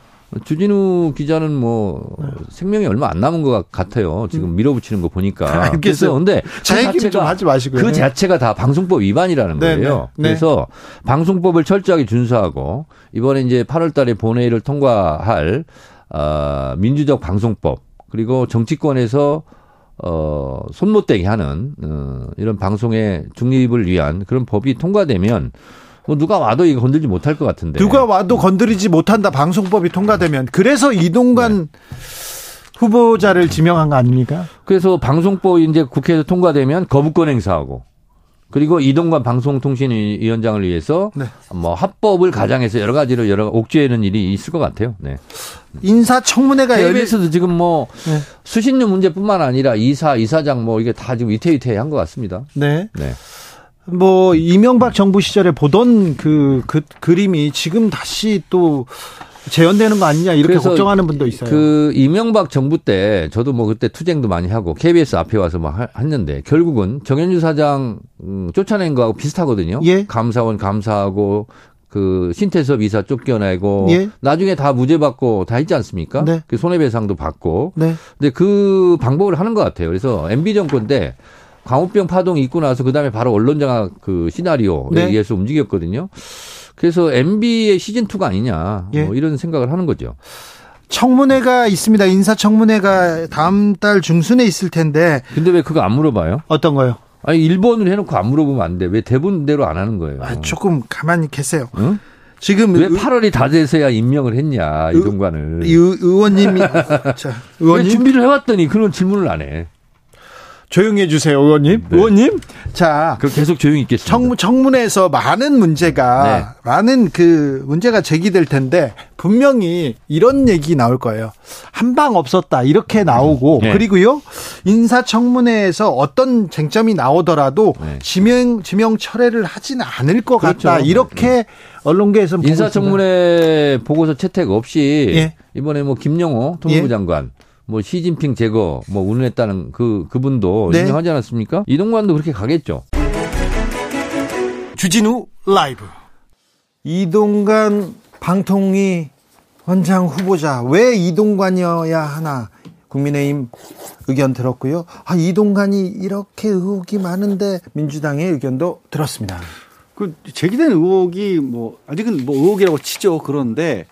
주진우 기자는 뭐 생명이 얼마 안 남은 것 같아요. 지금 밀어붙이는 거 보니까. 음. 알겠어요. 근데 제그 얘기는 좀 자체가 하지 마시고요. 그 자체가 다 방송법 위반이라는 네, 거예요. 네, 네. 그래서 방송법을 철저하게 준수하고 이번에 이제 8월 달에 본회의를 통과할 어, 민주적 방송법 그리고 정치권에서 어, 손 못 대게 하는 어, 이런 방송의 중립을 위한 그런 법이 통과되면 뭐 누가 와도 이거 건들지 못할 것 같은데. 누가 와도 건드리지 못한다 방송법이 통과되면 그래서 이동관 후보자를 지명한 거 아닙니까? 그래서 방송법이 이제 국회에서 통과되면 거부권 행사하고 그리고 이동관 방송통신위원장을 위해서 네. 뭐 합법을 가장해서 여러 가지로 여러 옥죄는 일이 있을 것 같아요. 네. 인사청문회가 KBS도 지금 뭐 네. 수신료 문제뿐만 아니라 이사, 이사장 뭐 이게 다 지금 위태위태한 것 같습니다. 네. 네. 뭐 이명박 정부 시절에 보던 그, 그 그림이 지금 다시 또 재현되는 거 아니냐 이렇게 걱정하는 분도 있어요. 그 이명박 정부 때 저도 뭐 그때 투쟁도 많이 하고 KBS 앞에 와서 막 하- 했는데 결국은 정현주 사장 음, 쫓아낸 거하고 비슷하거든요. 예. 감사원 감사하고 그 신태섭 이사 쫓겨내고 예. 나중에 다 무죄 받고 다 했지 않습니까? 네. 그 손해배상도 받고. 네. 근데 그 방법을 하는 것 같아요. 그래서 MB 정권 때 광우병 파동이 있고 나서 그 다음에 바로 언론장악 그 시나리오에 네. 의해서 움직였거든요. 그래서 MB의 시즌 2가 아니냐 예. 뭐 이런 생각을 하는 거죠. 청문회가 있습니다. 인사청문회가 다음 달 중순에 있을 텐데 근데 왜 그거 안 물어봐요? 어떤 거요? 아니 일본으로 해놓고 안 물어보면 안 돼. 왜 대본대로 안 하는 거예요? 아, 조금 가만히 계세요. 응? 지금 왜 의- 8월이 다 돼서야 임명을 했냐 이동관을? 의, 의원님이 자, 왜 의원님 준비를 해왔더니 그런 질문을 안 해? 조용히 해주세요, 의원님. 네. 의원님, 자 그럼 계속 조용히 있겠습니다. 청, 청문회에서 많은 문제가 네. 많은 그 문제가 제기될 텐데 분명히 이런 얘기 나올 거예요. 한 방 없었다 이렇게 나오고 네. 그리고요 인사청문회에서 어떤 쟁점이 나오더라도 네. 지명 지명 철회를 하지는 않을 것 그렇죠. 같다 이렇게 언론계에서 보고 있습니다. 인사청문회 보고서 채택 없이 예. 이번에 뭐 김영호 통일부 예. 장관 뭐 시진핑 제거 뭐 운운했다는 그 그분도 네. 인정하지 않았습니까? 이동관도 그렇게 가겠죠. 주진우 라이브 이동관 방통위 원장 후보자 왜 이동관이어야 하나 국민의힘 의견 들었고요. 아 이동관이 이렇게 의혹이 많은데 민주당의 의견도 들었습니다. 그 제기된 의혹이 뭐 아직은 뭐 의혹이라고 치죠. 그런데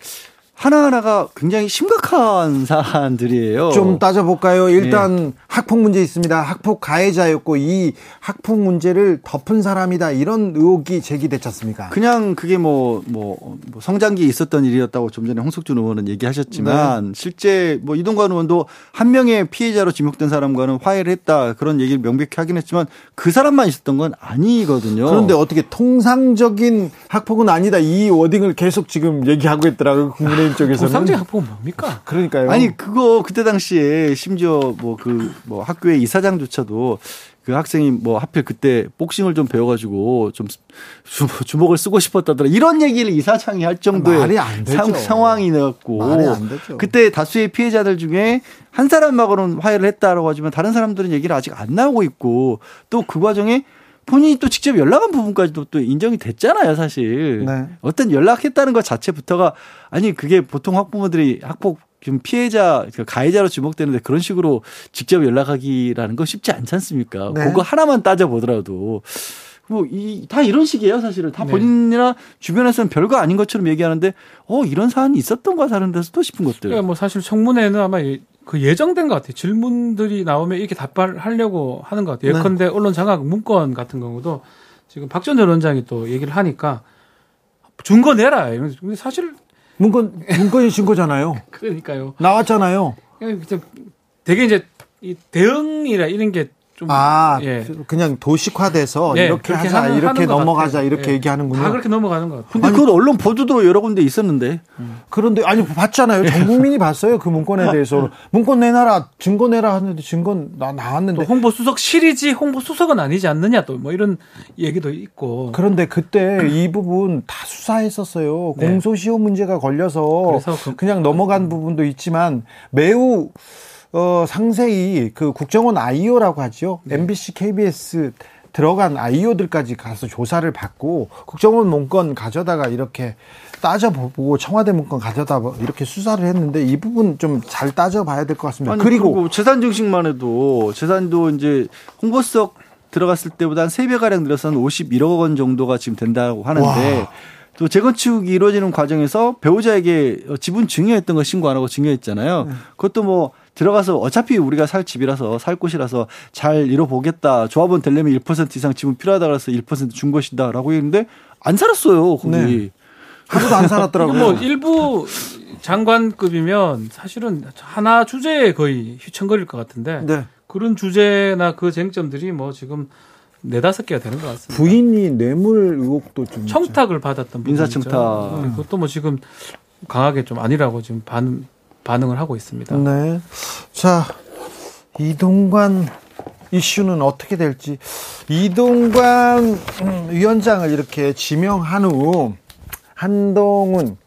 하나하나가 굉장히 심각한 사안들이에요. 좀 따져볼까요? 일단 학폭 문제 있습니다. 학폭 가해자였고 이 학폭 문제를 덮은 사람이다 이런 의혹이 제기됐지 않습니까? 그냥 그게 뭐, 뭐, 뭐 성장기에 있었던 일이었다고 좀 전에 홍석준 의원은 얘기하셨지만 네. 실제 뭐 이동관 의원도 한 명의 피해자로 지목된 사람과는 화해를 했다 그런 얘기를 명백히 하긴 했지만 그 사람만 있었던 건 아니거든요. 그런데 어떻게 통상적인 학폭은 아니다 이 워딩을 계속 지금 얘기하고 있더라고요 국민의 힘 쪽에서는. 통상적 학폭은 뭡니까? 그러니까요. 아니 그거 그때 당시에 심지어 뭐 그 뭐 학교의 이사장조차도 그 학생이 뭐 하필 그때 복싱을 좀 배워가지고 좀 주- 주먹을 쓰고 싶었다더라 이런 얘기를 이사장이 할 정도의 말이 안 되죠. 상, 상황이 나왔고. 그때 다수의 피해자들 중에 한 사람하고는 화해를 했다라고 하지만 다른 사람들은 얘기를 아직 안 나오고 있고 또 그 과정에 본인이 또 직접 연락한 부분까지도 또 인정이 됐잖아요, 사실. 네. 어떤 연락했다는 것 자체부터가 아니 그게 보통 학부모들이 학폭 좀 피해자, 그러니까 가해자로 지목되는데 그런 식으로 직접 연락하기라는 건 쉽지 않지 않습니까? 네. 그거 하나만 따져 보더라도 뭐, 이, 다 이런 식이에요, 사실은. 다 네. 본인이나 주변에서는 별거 아닌 것처럼 얘기하는데, 어, 이런 사안이 있었던 거 다른 데서 또 싶은 것들. 그러니까 뭐 사실 청문회는 아마 예- 그 예정된 것 같아요. 질문들이 나오면 이렇게 답하려고 하는 것 같아요. 네. 예컨대 언론 장악 문건 같은 경우도 지금 박전 전 원장이 또 얘기를 하니까 증거 내라. 근데 사실 문건 문건이 진 거잖아요. 그러니까요. 나왔잖아요. 되게 이제 이 대응이라 이런 게 좀 아, 예. 그냥 도식화돼서 예, 이렇게 하자, 하는- 이렇게 하는 것 넘어가자. 이렇게 예. 얘기하는군요. 다 그렇게 넘어가는 것 같아요. 근데 그건 언론 보도도 여러 군데 있었는데. 그런데 아니 봤잖아요. 전 국민이 봤어요. 그 문건에 대해서 문건 내놔라, 증거 내라 하는데 증거 나또 나왔는데 홍보 수석 실이지 홍보 수석은 아니지 않느냐 또 뭐 이런 얘기도 있고. 그런데 그때 이 부분 다 수사했었어요. 네. 공소시효 문제가 걸려서 그래서 그- 그냥 넘어간 부분도 있지만 매우 어, 상세히 그 국정원 아이오라고 하죠. 네. MBC, KBS 들어간 아이오들까지 가서 조사를 받고 국정원 문건 가져다가 이렇게 따져보고 청와대 문건 가져다 이렇게 수사를 했는데 이 부분 좀 잘 따져봐야 될 것 같습니다. 아니, 그리고 그리고 재산 증식만 해도 재산도 이제 홍보석 들어갔을 때보다 한 3배 가량 늘어서 한 51억 원 정도가 지금 된다고 하는데 와. 또 재건축이 이루어지는 과정에서 배우자에게 지분 증여했던 거 신고 안 하고 증여했잖아요. 네. 그것도 뭐 들어가서 어차피 우리가 살 집이라서 살 곳이라서 잘 이뤄보겠다. 조합원 되려면 1% 이상 지분 필요하다 그래서 1%준 것이다라고 했는데 안 살았어요. 거기. 네. 하루도 안 살았더라고요. 뭐 일부 장관급이면 사실은 하나 주제에 거의 휘청거릴 것 같은데 네. 그런 주제나 그 쟁점들이 뭐 지금 네다섯 개가 되는 것 같습니다. 부인이 뇌물 의혹도 좀. 청탁을 받았던 민사 부분이죠. 청탁. 네, 그것도 뭐 지금 강하게 좀 아니라고 지금 반, 반응을 하고 있습니다. 네. 자, 이동관 이슈는 어떻게 될지. 이동관 음, 위원장을 이렇게 지명한 후 한동훈,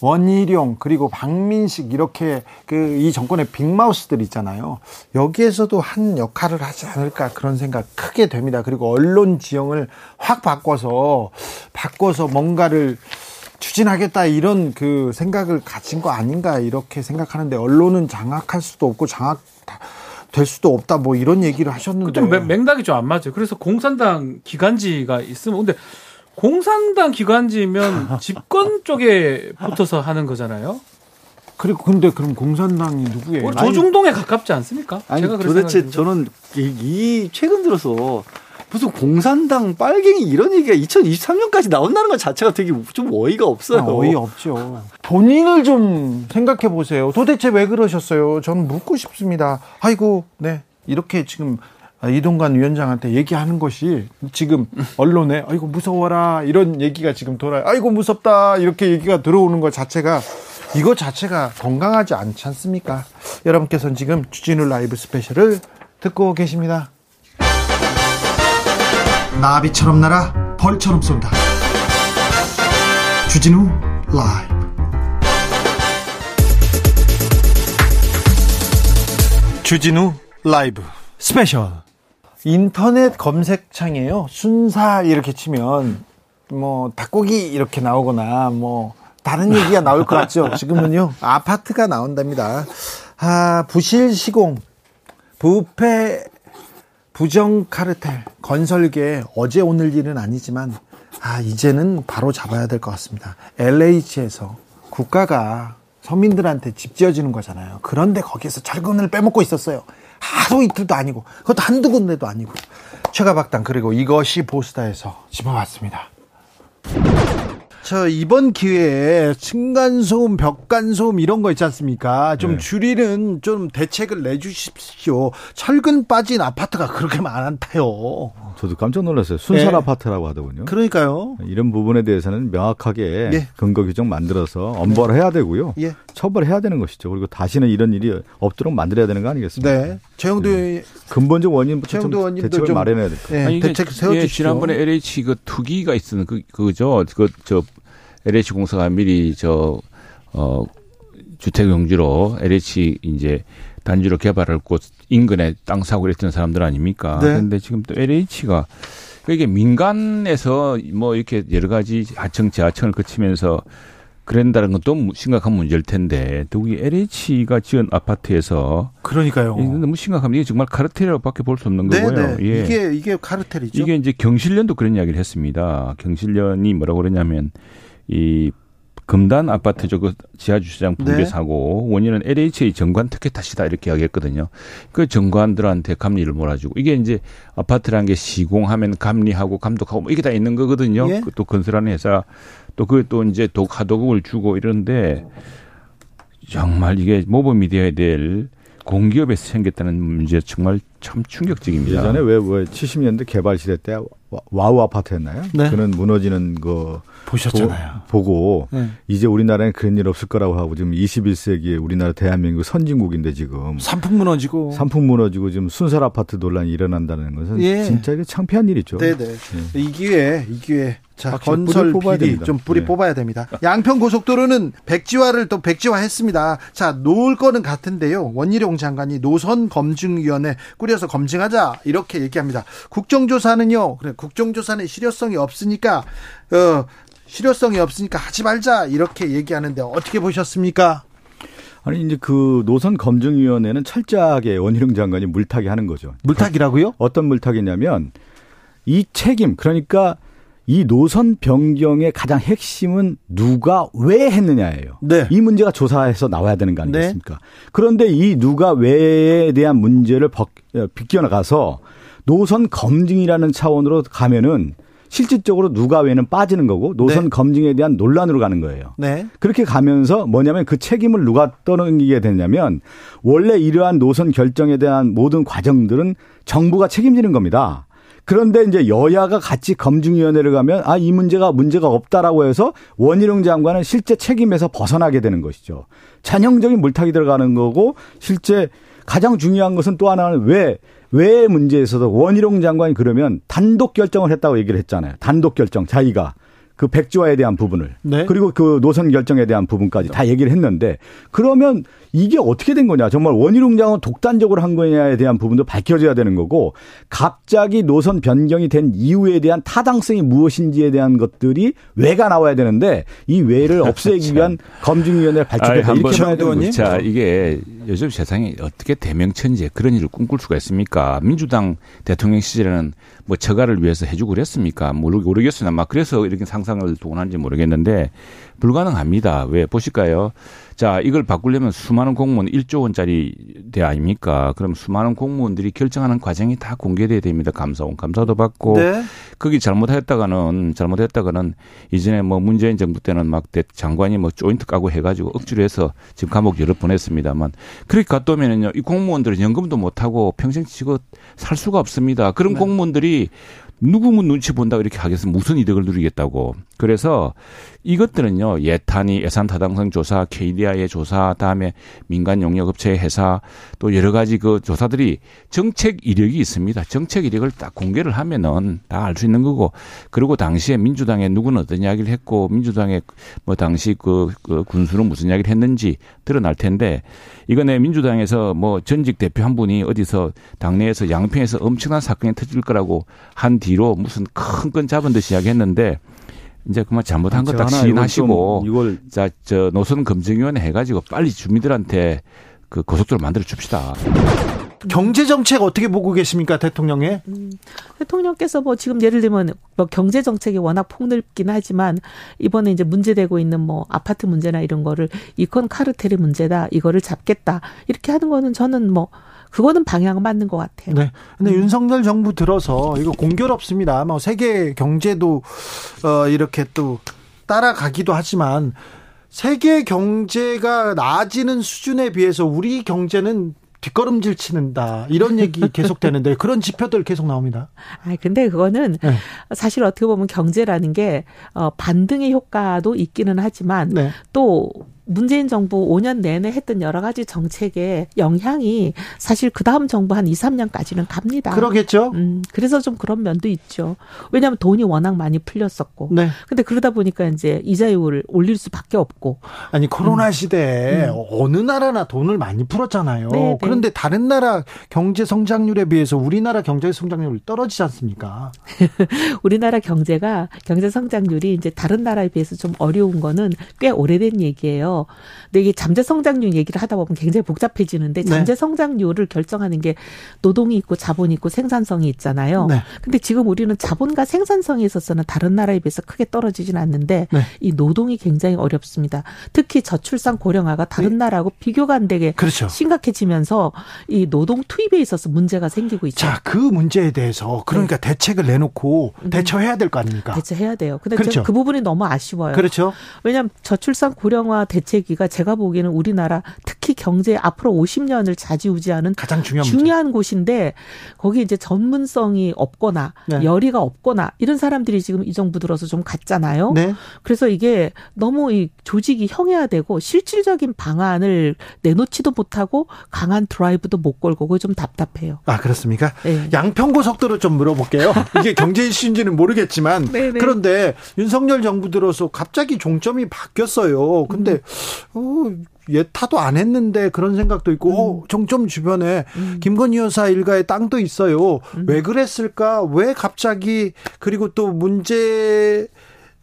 원희룡 그리고 박민식 이렇게 그 이 정권의 빅마우스들 있잖아요. 여기에서도 한 역할을 하지 않을까 그런 생각 크게 됩니다. 그리고 언론 지형을 확 바꿔서 바꿔서 뭔가를 추진하겠다 이런 그 생각을 가진 거 아닌가 이렇게 생각하는데 언론은 장악할 수도 없고 장악 될 수도 없다 뭐 이런 얘기를 하셨는데 좀 맥- 맥락이 좀 안 맞아요. 그래서 공산당 기관지가 있으면 근데 공산당 기관지면 집권 쪽에 붙어서 하는 거잖아요. 그리고 근데 그럼 공산당이 누구예요? 우리 조중동에 가깝지 않습니까? 아니 도대체. 저는 이, 이 최근 들어서 무슨 공산당 빨갱이 이런 얘기가 2023년까지 나온다는 것 자체가 되게 좀 어이가 없어요. 어이 없죠. 본인을 좀 생각해 보세요. 도대체 왜 그러셨어요? 저는 묻고 싶습니다. 아이고, 네 이렇게 지금 이동관 위원장한테 얘기하는 것이 지금 언론에 아이고 무서워라 이런 얘기가 지금 돌아요. 아이고 무섭다 이렇게 얘기가 들어오는 것 자체가 이거 자체가 건강하지 않지 않습니까? 여러분께서는 지금 주진우 라이브 스페셜을 듣고 계십니다. 나비처럼 날아 벌처럼 쏜다. 주진우 라이브. 주진우 라이브. 스페셜. 인터넷 검색창에요. 순살 이렇게 치면 뭐 닭고기 이렇게 나오거나 뭐 다른 얘기가 나올 것 같죠? 지금은요? 아파트가 나온답니다. 아 부실 시공. 부패 부정 카르텔 건설계 어제 오늘 일은 아니지만 아 이제는 바로 잡아야 될 것 같습니다. LH에서 국가가 서민들한테 집 지어주는 거잖아요. 그런데 거기에서 철근을 빼먹고 있었어요. 하루 이틀도 아니고 그것도 한두 군데도 아니고 최가박당 그리고 이것이 보스타에서 집어왔습니다. 저 이번 기회에 층간소음, 벽간소음 이런 거 있지 않습니까? 좀 네. 줄이는 좀 대책을 내주십시오. 철근 빠진 아파트가 그렇게 많다요. 저도 깜짝 놀랐어요. 순살 예. 아파트라고 하더군요. 그러니까요. 이런 부분에 대해서는 명확하게 예. 근거 규정 만들어서 엄벌을 해야 되고요. 예. 처벌해야 되는 것이죠. 그리고 다시는 이런 일이 없도록 만들어야 되는 거 아니겠습니까? 네. 최영도 네. 근본적 원인부터 좀 최영도 의원님도 대책을 좀- 마련해야 될. 예, 아니, 이게 대책 예, 세워주십시오. 지난번에 LH 그 투기가 있었는 그 그죠. 그 저 LH 공사가 미리 저 어 주택 용지로 LH 이제 단지로 개발할 곳 인근에 땅 사고 했던 사람들 아닙니까? 네. 그런데 지금 또 LH가 이게 민간에서 뭐 이렇게 여러 가지 하청, 지하청을 거치면서 그런다는 건 또 심각한 문제일 텐데 더욱이 LH가 지은 아파트에서 그러니까요. 너무 심각합니다. 이게 정말 카르텔이라고밖에 볼 수 없는 네, 거고요. 네. 예. 이게 이게 카르텔이죠. 이게 이제 경실련도 그런 이야기를 했습니다. 경실련이 뭐라고 그러냐면 이 금단 아파트죠. 그 지하 주차장 붕괴 네. 사고 원인은 LH의 정관 특혜 탓이다 이렇게 이야기했거든요. 그 정관들한테 감리를 몰아주고 이게 이제 아파트라는 게 시공하면 감리하고 감독하고 뭐 이게 다 있는 거거든요. 예. 그또 건설하는 회사 또 그게 또 이제 도 하도급을 주고 이런데 정말 이게 모범이 되어야 될 공기업에서 생겼다는 문제 정말 참 충격적입니다. 예전에 왜, 왜 70년대 개발 시대 때 와- 와우 아파트였나요? 네. 그는 무너지는 거 보셨잖아요. 보, 고 네. 이제 우리나라엔 그런 일 없을 거라고 하고 지금 21세기에 우리나라 대한민국 선진국인데 지금 삼풍 무너지고. 삼풍 무너지고 지금 순살 아파트 논란이 일어난다는 것은 예. 진짜 이게 창피한 일이죠. 네네. 이 기회, 이 기회. 자, 건설 비리 됩니다. 좀 뿌리 네. 뽑아야 됩니다. 양평 고속도로는 백지화를 또 백지화했습니다. 자, 놓을 거는 같은데요. 원희룡 장관이 노선 검증위원회 꾸려서 검증하자 이렇게 얘기합니다. 국정조사는요. 그래, 국정조사는 실효성이 없으니까 어 실효성이 없으니까 하지 말자 이렇게 얘기하는데 어떻게 보셨습니까? 아니 이제 그 노선 검증위원회는 철저하게 원희룡 장관이 물타기 하는 거죠. 물타기라고요? 어떤 물타기냐면 이 책임 그러니까 이 노선 변경의 가장 핵심은 누가 왜 했느냐예요. 네. 이 문제가 조사해서 나와야 되는 거 아니겠습니까? 그런데 이 누가 왜에 대한 문제를 벗- 어, 비껴나가서 노선 검증이라는 차원으로 가면은 실질적으로 누가 왜는 빠지는 거고 노선 네. 검증에 대한 논란으로 가는 거예요. 네. 그렇게 가면서 뭐냐면 그 책임을 누가 떠넘기게 되냐면 원래 이러한 노선 결정에 대한 모든 과정들은 정부가 책임지는 겁니다. 그런데 이제 여야가 같이 검증위원회를 가면 아 이 문제가 문제가 없다라고 해서 원희룡 장관은 실제 책임에서 벗어나게 되는 것이죠. 전형적인 물타기 들어가는 거고 실제 가장 중요한 것은 또 하나는 왜, 왜 문제에서도 원희룡 장관이 그러면 단독 결정을 했다고 얘기를 했잖아요. 단독 결정, 자기가. 그 백지화에 대한 부분을. 네. 그리고 그 노선 결정에 대한 부분까지 다 얘기를 했는데 그러면 이게 어떻게 된 거냐. 정말 원희룡 장관 독단적으로 한 거냐에 대한 부분도 밝혀져야 되는 거고 갑자기 노선 변경이 된 이유에 대한 타당성이 무엇인지에 대한 것들이 왜가 나와야 되는데 이 왜를 없애기 위한 검증위원회를 발족했다. 이렇게 봐야 되는? 거죠. 자, 이게 요즘 세상에 어떻게 대명천지에 그런 일을 꿈꿀 수가 있습니까? 민주당 대통령 시절에는 뭐 처가를 위해서 해주고 그랬습니까? 모르, 모르겠으나 막 그래서 이렇게 상상을 동원한지 모르겠는데 불가능합니다. 왜 보실까요? 자, 이걸 바꾸려면 수많은 공무원 1조 원짜리 대 아닙니까? 그럼 수많은 공무원들이 결정하는 과정이 다 공개돼야 됩니다. 감사원 감사도 받고 네. 거기 잘못했다가는 잘못했다가는 이전에 뭐 문재인 정부 때는 막 대- 장관이 뭐 조인트 까고 해가지고 억지로 해서 지금 감옥 여러 번 했습니다만 그렇게 갔다 오면은요 이 공무원들은 연금도 못 하고 평생 치고 살 수가 없습니다. 그런 네. 공무원들이 누구 뭐 눈치 본다 이렇게 하겠으면 무슨 이득을 누리겠다고. 그래서 이것들은요 예탄위 예산 타당성 조사, KDI의 조사, 다음에 민간 용역 업체의 회사 또 여러 가지 그 조사들이 정책 이력이 있습니다. 정책 이력을 딱 공개를 하면은 다 알 수 있는 거고 그리고 당시에 민주당에 누구는 어떤 이야기를 했고 민주당의 뭐 당시 그, 그 군수는 무슨 이야기를 했는지 드러날 텐데 이번에 민주당에서 뭐 전직 대표 한 분이 어디서 당내에서 양평에서 엄청난 사건이 터질 거라고 한 뒤로 무슨 큰 건 잡은 듯이 이야기했는데 이제 그만 잘못한 거 제가 딱 하나 시인하시고 이걸 자, 저 노선 검증위원회 해가지고 빨리 주민들한테 그 고속도로 만들어 줍시다. 경제 정책 어떻게 보고 계십니까, 대통령의? 대통령께서 뭐 지금 예를 들면 뭐 경제 정책이 워낙 폭넓긴 하지만 이번에 이제 문제되고 있는 뭐 아파트 문제나 이런 거를 이건 카르텔의 문제다 이거를 잡겠다 이렇게 하는 거는 저는 뭐 그거는 방향은 맞는 것 같아요. 네. 근데 윤석열 정부 들어서 이거 공교롭습니다. 뭐 세계 경제도 어 이렇게 또 따라가기도 하지만 세계 경제가 나아지는 수준에 비해서 우리 경제는 뒷걸음질 치는다. 이런 얘기 계속 되는데 그런 지표들 계속 나옵니다. 아 근데 그거는 네. 사실 어떻게 보면 경제라는 게 어, 반등의 효과도 있기는 하지만 네. 또 문재인 정부 5년 내내 했던 여러 가지 정책의 영향이 사실 그 다음 정부 한 2, 3년까지는 갑니다. 그러겠죠. 음, 그래서 좀 그런 면도 있죠. 왜냐하면 돈이 워낙 많이 풀렸었고. 네. 근데 그러다 보니까 이제 이자율을 올릴 수밖에 없고. 아니 코로나 시대에 어느 나라나 돈을 많이 풀었잖아요. 음. 네, 네. 그런데 다른 나라 경제 성장률에 비해서 우리나라 경제 성장률 떨어지지 않습니까? 우리나라 경제가 경제 성장률이 이제 다른 나라에 비해서 좀 어려운 거는 꽤 오래된 얘기예요. 근데 이게 잠재 성장률 얘기를 하다 보면 굉장히 복잡해지는데 네. 잠재 성장률을 결정하는 게 노동이 있고 자본이 있고 생산성이 있잖아요. 네. 근데 지금 우리는 자본과 생산성에 있어서는 다른 나라에 비해서 크게 떨어지진 않는데 네. 이 노동이 굉장히 어렵습니다. 특히 저출산 고령화가 다른 나라하고 비교가 안 되게 네. 그렇죠. 심각해지면서 이 노동 투입에 있어서 문제가 생기고 있죠. 자, 그 문제에 대해서 그러니까 대책을 내놓고 대처해야 될 거 아닙니까? 음. 대처해야 돼요. 근데 그렇죠. 그 부분이 너무 아쉬워요. 그렇죠. 왜냐하면 저출산 고령화 대책 위가 제가 보기에는 우리나라 특히 경제 앞으로 50년을 좌지우지하는 가장 중요한. 중요한 곳인데 거기 이제 전문성이 없거나 네. 열의가 없거나 이런 사람들이 지금 이 정부 들어서 좀 갔잖아요. 네. 그래서 이게 너무 이 조직이 형해화되고 실질적인 방안을 내놓지도 못하고 강한 드라이브도 못 걸고 그게 좀 답답해요. 아, 그렇습니까? 네. 양평고 속도로 좀 물어볼게요. 이게 경제 이슈인지는 모르겠지만 네네. 그런데 윤석열 정부 들어서 갑자기 종점이 바뀌었어요. 근데 어, 예타도 안 했는데 그런 생각도 있고 어, 종점 주변에 김건희 여사 일가의 땅도 있어요. 왜 그랬을까? 왜 갑자기 그리고 또 문제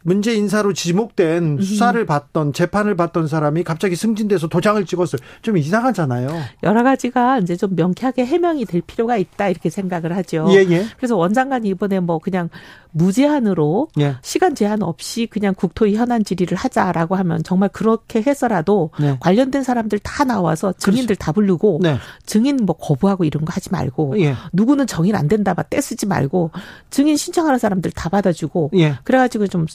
문제 인사로 지목된 수사를 받던 재판을 받던 사람이 갑자기 승진돼서 도장을 찍었어요. 좀 이상하잖아요. 여러 가지가 이제 좀 명쾌하게 해명이 될 필요가 있다 이렇게 생각을 하죠. 예, 예. 그래서 원장관이 이번에 뭐 그냥 무제한으로 예. 시간 제한 없이 그냥 국토위 현안 질의를 하자라고 하면 정말 그렇게 해서라도 네. 관련된 사람들 다 나와서 증인들 다 부르고 네. 증인 뭐 거부하고 이런 거 하지 말고 예. 누구는 정인 안 된다 막 떼쓰지 말고 증인 신청하는 사람들 다 받아주고 예. 그래가지고 좀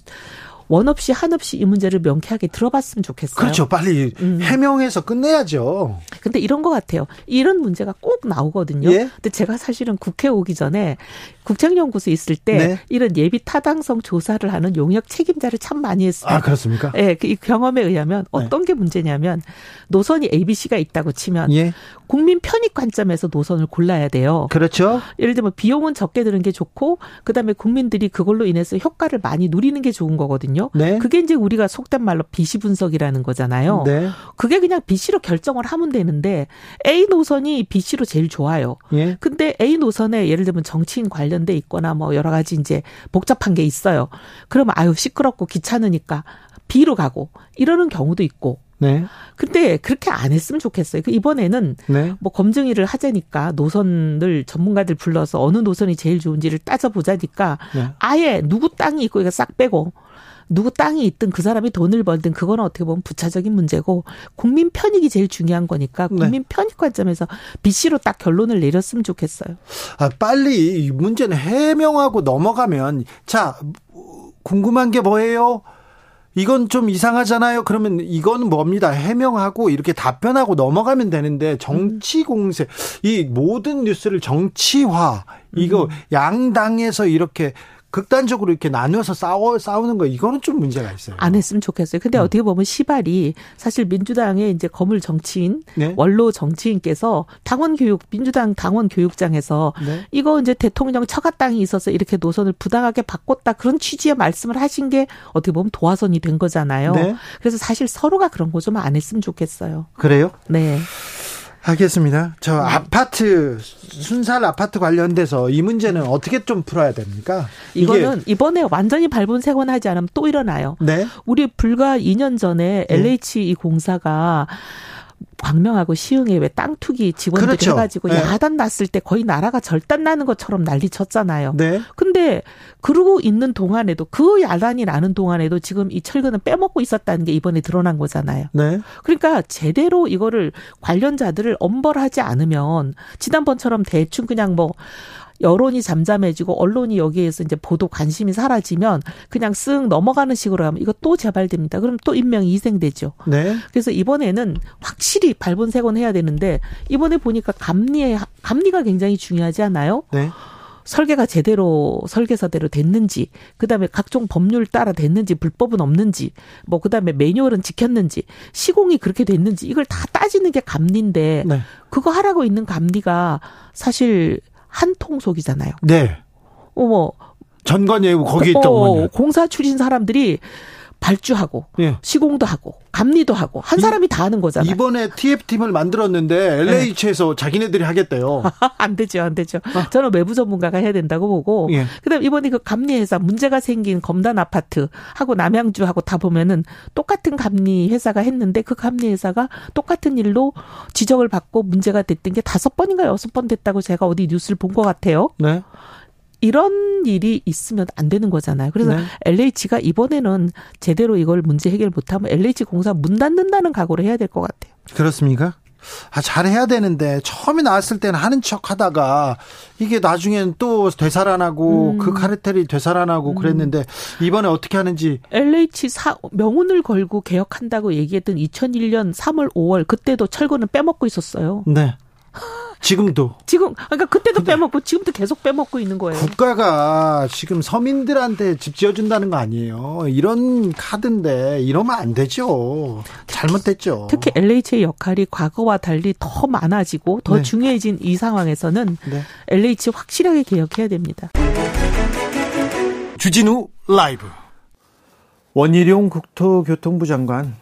원 없이 한 없이 이 문제를 명쾌하게 들어봤으면 좋겠어요. 그렇죠. 빨리 음. 해명해서 끝내야죠. 근데 이런 것 같아요. 이런 문제가 꼭 나오거든요. 예? 근데 제가 사실은 국회 오기 전에 국정연구소 있을 때 네. 이런 예비 타당성 조사를 하는 용역 책임자를 참 많이 했어요. 아, 그렇습니까? 예, 그이 경험에 의하면 어떤 게 문제냐면 노선이 ABC가 있다고 치면 예. 국민 편익 관점에서 노선을 골라야 돼요. 그렇죠. 예를 들면 비용은 적게 드는 게 좋고 그다음에 국민들이 그걸로 인해서 효과를 많이 누리는 게 좋은 거거든요. 네. 그게 이제 우리가 속된 말로 비시 분석이라는 거잖아요. 네. 그게 그냥 BC로 결정을 하면 되는데 A 노선이 BC로 제일 좋아요. 예. 근데 A 노선에 예를 들면 정치인 관련돼 있거나 뭐 여러 가지 이제 복잡한 게 있어요. 그러면 아유 시끄럽고 귀찮으니까 B로 가고 이러는 경우도 있고. 네. 근데 그렇게 안 했으면 좋겠어요. 그 이번에는 네. 뭐 검증일을 하자니까 노선을 전문가들 불러서 어느 노선이 제일 좋은지를 따져보자니까 네. 아예 누구 땅이 있고 이거 싹 빼고 누구 땅이 있든 그 사람이 돈을 벌든 그거는 어떻게 보면 부차적인 문제고 국민 편익이 제일 중요한 거니까 네. 국민 편익 관점에서 BC로 딱 결론을 내렸으면 좋겠어요. 아, 빨리 이 문제는 해명하고 넘어가면 자 궁금한 게 뭐예요? 이건 좀 이상하잖아요. 그러면 이건 뭡니다. 해명하고 이렇게 답변하고 넘어가면 되는데 정치 공세 이 모든 뉴스를 정치화 이거 양당에서 이렇게 극단적으로 이렇게 나누어서 싸워 싸우는 거 이거는 좀 문제가 있어요. 안 했으면 좋겠어요. 근데 음. 어떻게 보면 시발이 사실 민주당의 이제 거물 정치인 네. 원로 정치인께서 당원 교육 민주당 당원 교육장에서 네. 이거 이제 대통령 처가 땅이 있어서 이렇게 노선을 부당하게 바꿨다 그런 취지의 말씀을 하신 게 어떻게 보면 도화선이 된 거잖아요. 네. 그래서 사실 서로가 그런 거 좀 안 했으면 좋겠어요. 그래요? 네. 알겠습니다. 저 아파트 순살 아파트 관련돼서 이 문제는 어떻게 좀 풀어야 됩니까? 이거는 이번에 완전히 발본색원하지 않으면 또 일어나요. 네. 우리 불과 2년 전에 네. LH 이 공사가 광명하고 시흥에 왜 땅 투기 직원들이 그렇죠. 해가지고 네. 야단 났을 때 거의 나라가 절단 나는 것처럼 난리 쳤잖아요. 네. 근데 그러고 있는 동안에도 그 야단이 나는 동안에도 지금 이 철근은 빼먹고 있었다는 게 이번에 드러난 거잖아요. 네. 그러니까 제대로 이거를 관련자들을 엄벌하지 않으면 지난번처럼 대충 그냥 뭐 여론이 잠잠해지고 언론이 여기에서 이제 보도 관심이 사라지면 그냥 쓱 넘어가는 식으로 하면 이거 또 재발됩니다. 그럼 또 인명이 희생되죠. 네. 그래서 이번에는 확실히 발본색원 해야 되는데 이번에 보니까 감리에 감리가 굉장히 중요하지 않아요? 네. 설계가 제대로 설계서대로 됐는지, 그 다음에 각종 법률 따라 됐는지, 불법은 없는지, 뭐, 그 다음에 매뉴얼은 지켰는지, 시공이 그렇게 됐는지, 이걸 다 따지는 게 감리인데, 네. 그거 하라고 있는 감리가 사실 한 통속이잖아요. 네. 어머, 전관 예우 거기 있던 어, 분요. 공사 출신 사람들이 발주하고, 예. 시공도 하고, 감리도 하고, 한 사람이 다 하는 거잖아요. 이번에 TF팀을 만들었는데 LH에서 자기네들이 하겠대요. 안 되죠, 안 되죠. 저는 외부 전문가가 해야 된다고 보고. 예. 그다음 이번에 그 감리 회사 문제가 생긴 검단 아파트 하고 남양주하고 다 보면은 똑같은 감리 회사가 했는데 그 감리 회사가 똑같은 일로 지적을 받고 문제가 됐던 게 다섯 번인가 여섯 번 됐다고 제가 어디 뉴스를 본 것 같아요. 네. 이런 일이 있으면 안 되는 거잖아요. 그래서 네. LH가 이번에는 제대로 이걸 문제 해결 못하면 LH 공사 문 닫는다는 각오를 해야 될 것 같아요. 그렇습니까? 아, 잘해야 되는데, 처음에 나왔을 때는 하는 척 하다가, 이게 나중엔 또 되살아나고, 음. 그 카르텔이 되살아나고 그랬는데, 이번에 어떻게 하는지, LH 사, 명운을 걸고 개혁한다고 얘기했던 2001년 3월, 5월 그때도 철거는 빼먹고 있었어요. 네. 지금도. 지금 그러니까 그때도 빼먹고 지금도 계속 빼먹고 있는 거예요. 국가가 지금 서민들한테 집 지어준다는 거 아니에요. 이런 카드인데, 이러면 안 되죠. 잘못됐죠. 특히 LH의 역할이 과거와 달리 더 많아지고 더 네. 중요해진 이 상황에서는 네. LH 확실하게 개혁해야 됩니다. 주진우 라이브. 원희룡 국토교통부 장관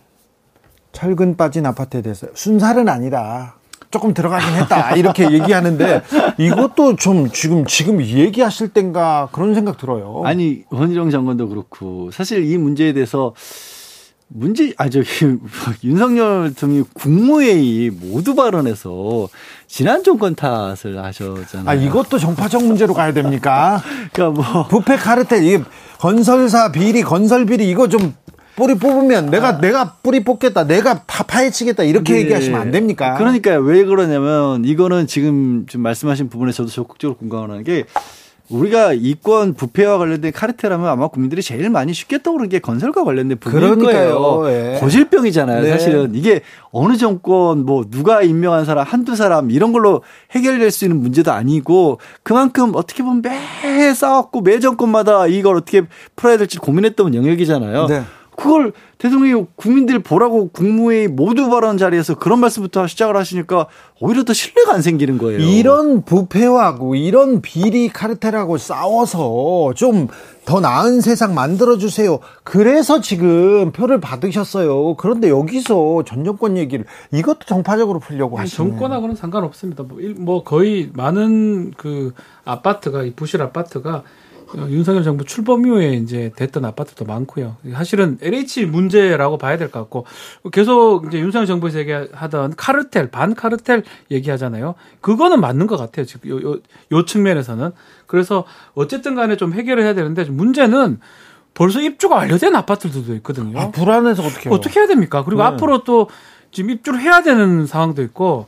철근 빠진 아파트에 대해서 순살은 아니다. 조금 들어가긴 했다. 이렇게 얘기하는데 이것도 좀 지금 지금 얘기하실 땐가 그런 생각 들어요. 아니 원희룡 장관도 그렇고 사실 이 문제에 대해서 문제 아 저기 윤석열 등이 국무회의 모두 발언해서 지난 정권 탓을 하셨잖아요. 아 이것도 정파적 문제로 가야 됩니까? 그러니까 뭐 부패 카르텔 이 건설사 비리 건설 비리 이거 좀 뿌리 뽑으면 내가 내가 뿌리 뽑겠다. 내가 다 파헤치겠다. 이렇게 네. 얘기하시면 안 됩니까? 그러니까 왜 그러냐면 이거는 지금 좀 말씀하신 부분에 저도 적극적으로 공감하는 게 우리가 이권 부패와 관련된 카르텔하면 아마 국민들이 제일 많이 쉽게 떠오르는 게 건설과 관련된 부분일. 거예요. 예. 고질병이잖아요. 네. 사실은 이게 어느 정권 뭐 누가 임명한 사람 한두 사람 이런 걸로 해결될 수 있는 문제도 아니고 그만큼 어떻게 보면 매 싸웠고 매 정권마다 이걸 어떻게 풀어야 될지 고민했던 영역이잖아요. 네. 그걸 대통령이 국민들 보라고 국무회의 모두 발언 자리에서 그런 말씀부터 시작을 하시니까 오히려 더 신뢰가 안 생기는 거예요. 이런 부패하고 이런 비리 카르텔하고 싸워서 좀 더 나은 세상 만들어 주세요. 그래서 지금 표를 받으셨어요. 그런데 여기서 전 정권 얘기를 이것도 정파적으로 풀려고 하시네. 정권하고는 상관없습니다. 뭐, 일- 뭐 거의 많은 그 아파트가 이 부실 아파트가 어, 윤석열 정부 출범 이후에 이제 됐던 아파트도 많고요. 사실은 LH 문제라고 봐야 될 것 같고 계속 이제 윤석열 정부에서 얘기하던 카르텔 반 카르텔 얘기하잖아요. 그거는 맞는 것 같아요. 지금 요, 요, 요 측면에서는 그래서 어쨌든 간에 좀 해결을 해야 되는데 문제는 벌써 입주가 완료된 아파트들도 있거든요. 아, 불안해서 어떻게 해요? 어떻게 해야 됩니까? 그리고 네. 앞으로 또 지금 입주를 해야 되는 상황도 있고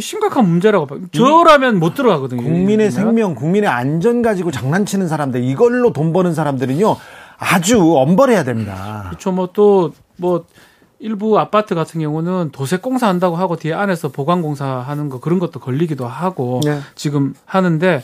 심각한 문제라고 봐요. 저라면 못 들어가거든요. 국민의 이 생명, 국민의 안전 가지고 장난치는 사람들, 이걸로 돈 버는 사람들은요, 아주 엄벌해야 됩니다. 그렇죠. 뭐 또 뭐 일부 아파트 같은 경우는 도색 공사 한다고 하고 뒤에 안에서 보강 공사 하는 거 그런 것도 걸리기도 하고 네. 지금 하는데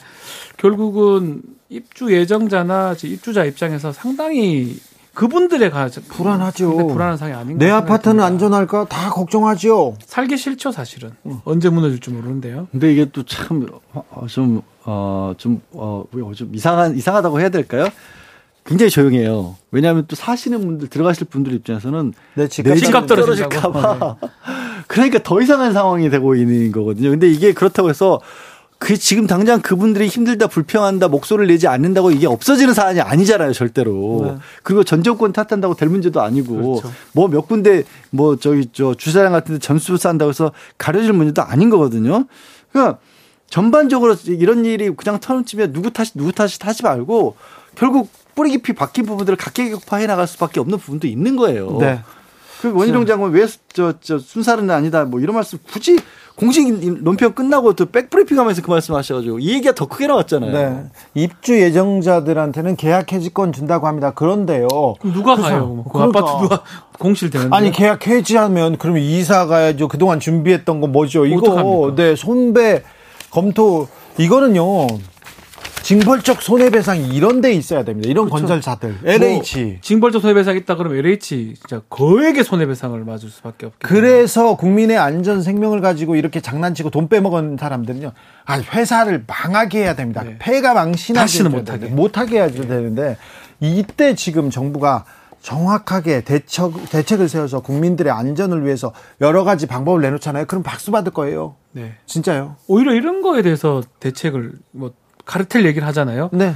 결국은 입주 예정자나 입주자 입장에서 상당히 그분들의 가 불안하죠. 불안한 상황이 아닌가 내 아파트는 듭니다. 안전할까? 다 걱정하죠. 살기 싫죠 사실은 언제 무너질지 모르는데요. 근데 이게 또 참 좀 어 좀 어 좀 이상한 이상하다고 해야 될까요? 굉장히 조용해요. 왜냐하면 또 사시는 분들 들어가실 분들 입장에서는 내 집값, 내 집값 떨어질까 떨어진다고? 봐. 그러니까 더 이상한 상황이 되고 있는 거거든요. 근데 이게 그렇다고 해서 그 지금 당장 그분들이 힘들다 불평한다 목소리를 내지 않는다고 이게 없어지는 사안이 아니잖아요 절대로 네. 그리고 전 정권 탓한다고 될 문제도 아니고 그렇죠. 뭐몇 군데 뭐 저기 저 주차장 같은데 싼다고 해서 가려질 문제도 아닌 거거든요 그러니까 전반적으로 이런 일이 그냥 터놓치면 누구 탓이 누구 탓이 탓이 말고 결국 뿌리 깊이 박힌 부분들을 각계격파해 나갈 수밖에 없는 부분도 있는 거예요. 네. 그 원희룡 장관 왜저 저 순살은 아니다 뭐 이런 말씀 굳이 공식 논평 끝나고 또 백브리핑 하면서 그 말씀 하셔가지고 이 얘기가 더 크게 나왔잖아요. 네. 입주 예정자들한테는 계약 해지권 준다고 합니다. 그런데요. 그럼 누가 그래서- 가요? 뭐그 그러니까. 아파트 누가 공실 되는데? 아니 계약 해지하면 그러면 이사 가야죠. 그동안 준비했던 거 뭐죠? 이거 어떡합니까? 네 손배 검토 이거는요. 징벌적 손해배상이 이런 데 있어야 됩니다. 이런 건설사들. LH. 뭐 징벌적 손해배상 있다 그러면 LH 진짜 거액의 손해배상을 맞을 수밖에 때문에. 그래서 국민의 안전 생명을 가지고 이렇게 장난치고 돈 빼먹은 사람들은요. 아, 회사를 망하게 해야 됩니다. 네. 폐가 망신하게 다시는 못하게. 못하게 해야 되는데 이때 지금 정부가 정확하게 대책, 대책을 세워서 국민들의 안전을 위해서 여러 가지 방법을 내놓잖아요. 그럼 박수 받을 거예요. 네. 진짜요. 오히려 이런 거에 대해서 대책을 뭐 카르텔 얘기를 하잖아요. 네.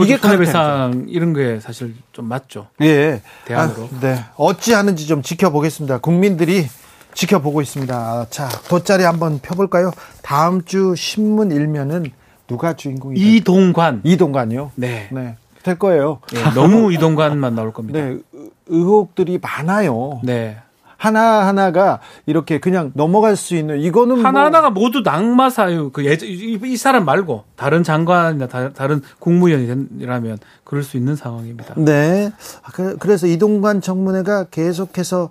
이게 손해배상 이런 게 사실 좀 맞죠. 예. 대안으로. 아, 네. 어찌 하는지 좀 지켜보겠습니다. 국민들이 지켜보고 있습니다. 자, 돗자리 한번 펴볼까요? 다음 주 신문 일면은 누가 주인공이? 이동관. 이동관이요? 네. 네. 될 거예요. 예, 너무 이동관만 나올 겁니다. 네. 의- 의혹들이 많아요. 네. 하나하나가 이렇게 그냥 넘어갈 수 있는 이거는 뭐 하나하나가 모두 낙마 사유 그 예전 이, 이 사람 말고 다른 장관이나 다, 른 국무위원이라면 그럴 수 있는 상황입니다. 네. 아, 그- 그래서 이동관 청문회가 계속해서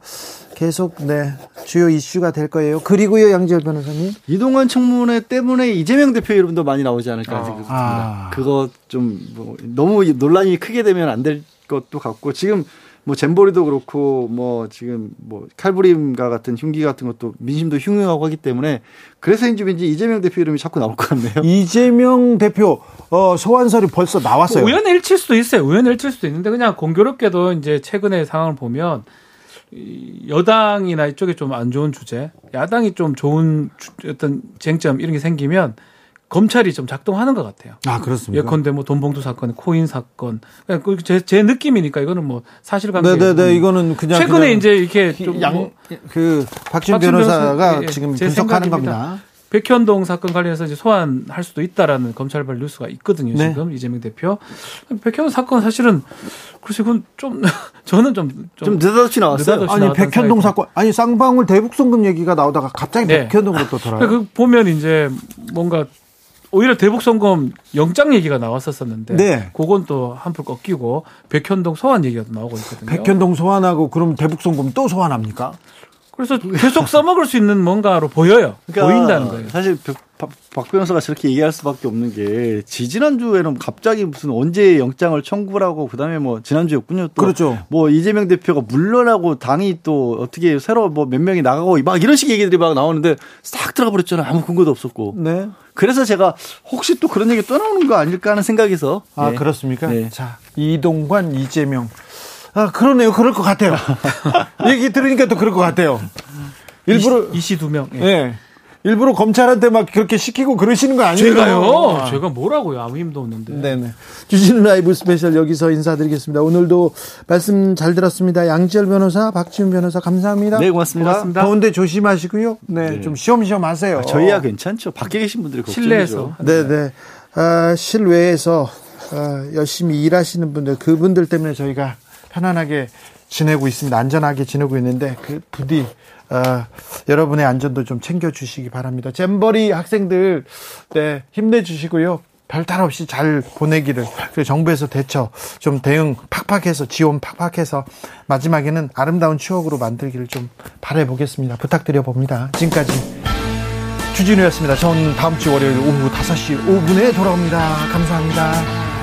계속 네 주요 이슈가 될 거예요. 그리고요 양지열 변호사님. 이동관 청문회 때문에 이재명 대표 이름도 많이 나오지 않을까 생각합니다. 아. 그거 좀 뭐 너무 논란이 크게 되면 안 될 것도 같고 지금 뭐 잼버리도 그렇고 뭐 지금 뭐 칼부림과 같은 흉기 같은 것도 민심도 흉흉하고 하기 때문에 그래서인지 왠지 이재명 대표 이름이 자꾸 나올 것 같네요. 이재명 대표 어, 소환설이 벌써 나왔어요. 뭐 우연에 일칠 수도 있어요. 우연에 일칠 수도 있는데 그냥 공교롭게도 이제 최근의 상황을 보면 이 여당이나 이쪽에 좀 안 좋은 주제, 야당이 좀 좋은 주- 어떤 쟁점 이런 게 생기면 검찰이 좀 작동하는 것 같아요. 아 그렇습니까? 예컨대 뭐 돈봉투 사건, 코인 사건, 그냥 그 제, 제 느낌이니까 이거는 뭐 사실관계. 네네네 이거는 그냥 최근에 그냥 이제 이렇게 좀양뭐그 박준 변호사가 변호사, 예, 예. 지금 제 분석하는. 겁니다. 백현동 사건 관련해서 이제 소환할 수도 있다라는 검찰발 뉴스가 있거든요. 네. 지금 이재명 대표. 백현동 사건 사실은 글쎄 그건 좀 저는 좀좀 느닷없이 나왔어요. 느닷없이 아니 백현동. 사건 아니 쌍방울 대북송금 얘기가 나오다가 갑자기 네. 백현동으로 또 돌아요. 그 보면 이제 뭔가 오히려 대북송금 영장 얘기가 나왔었었는데 네. 그건 또 한풀 꺾이고 백현동 소환 얘기가 또 나오고 있거든요. 백현동 소환하고 그럼 대북송금 또 소환합니까? 그래서 계속 써먹을 수 있는 뭔가로 보여요. 그러니까 보인다는 거예요. 사실 백- 박, 박 변호사가 저렇게 얘기할 수밖에 없는 게 지지난주에는 갑자기 무슨 언제 영장을 청구를 하고 그다음에 뭐 지난주였군요. 또 그렇죠. 뭐 이재명 대표가 물러나고 당이 또 어떻게 새로 뭐 몇 명이 나가고 막 이런 식 얘기들이 막 나오는데 싹 들어가 버렸잖아요. 아무 근거도 없었고. 네. 그래서 제가 혹시 또 그런 얘기 또 나오는 거 아닐까 하는 생각에서 아 예. 그렇습니까? 네. 자 이동관 이재명 아 그러네요. 그럴 것 같아요. 얘기 들으니까 또 그럴 것 같아요. 일부러 이씨 두 명. 예. 예. 일부러 검찰한테 막 그렇게 시키고 그러시는 거 아니에요? 제가요? 제가 뭐라고요? 아무 힘도 없는데. 네네. 주진우 라이브 스페셜 여기서 인사드리겠습니다. 오늘도 말씀 잘 들었습니다. 양지열 변호사, 박지훈 변호사 감사합니다. 네, 고맙습니다. 고맙습니다. 더운데 조심하시고요. 네, 네. 좀 쉬엄쉬엄 하세요. 저희야 괜찮죠. 밖에 계신 분들이 걱정이죠. 실내에서. 네네. 아, 실외에서 아, 열심히 일하시는 분들, 그분들 때문에 저희가 편안하게 지내고 있습니다. 안전하게 지내고 있는데 그 부디 아, 여러분의 안전도 좀 챙겨주시기 바랍니다. 잼버리 학생들 네, 힘내주시고요. 별탈 없이 잘 보내기를 그리고 정부에서 대처 좀 대응 팍팍해서 지원 팍팍해서 마지막에는 아름다운 추억으로 만들기를 좀 바라보겠습니다. 부탁드려 봅니다. 지금까지 주진우였습니다. 저는 다음 주 월요일 오후 5시 5분에 돌아옵니다. 감사합니다.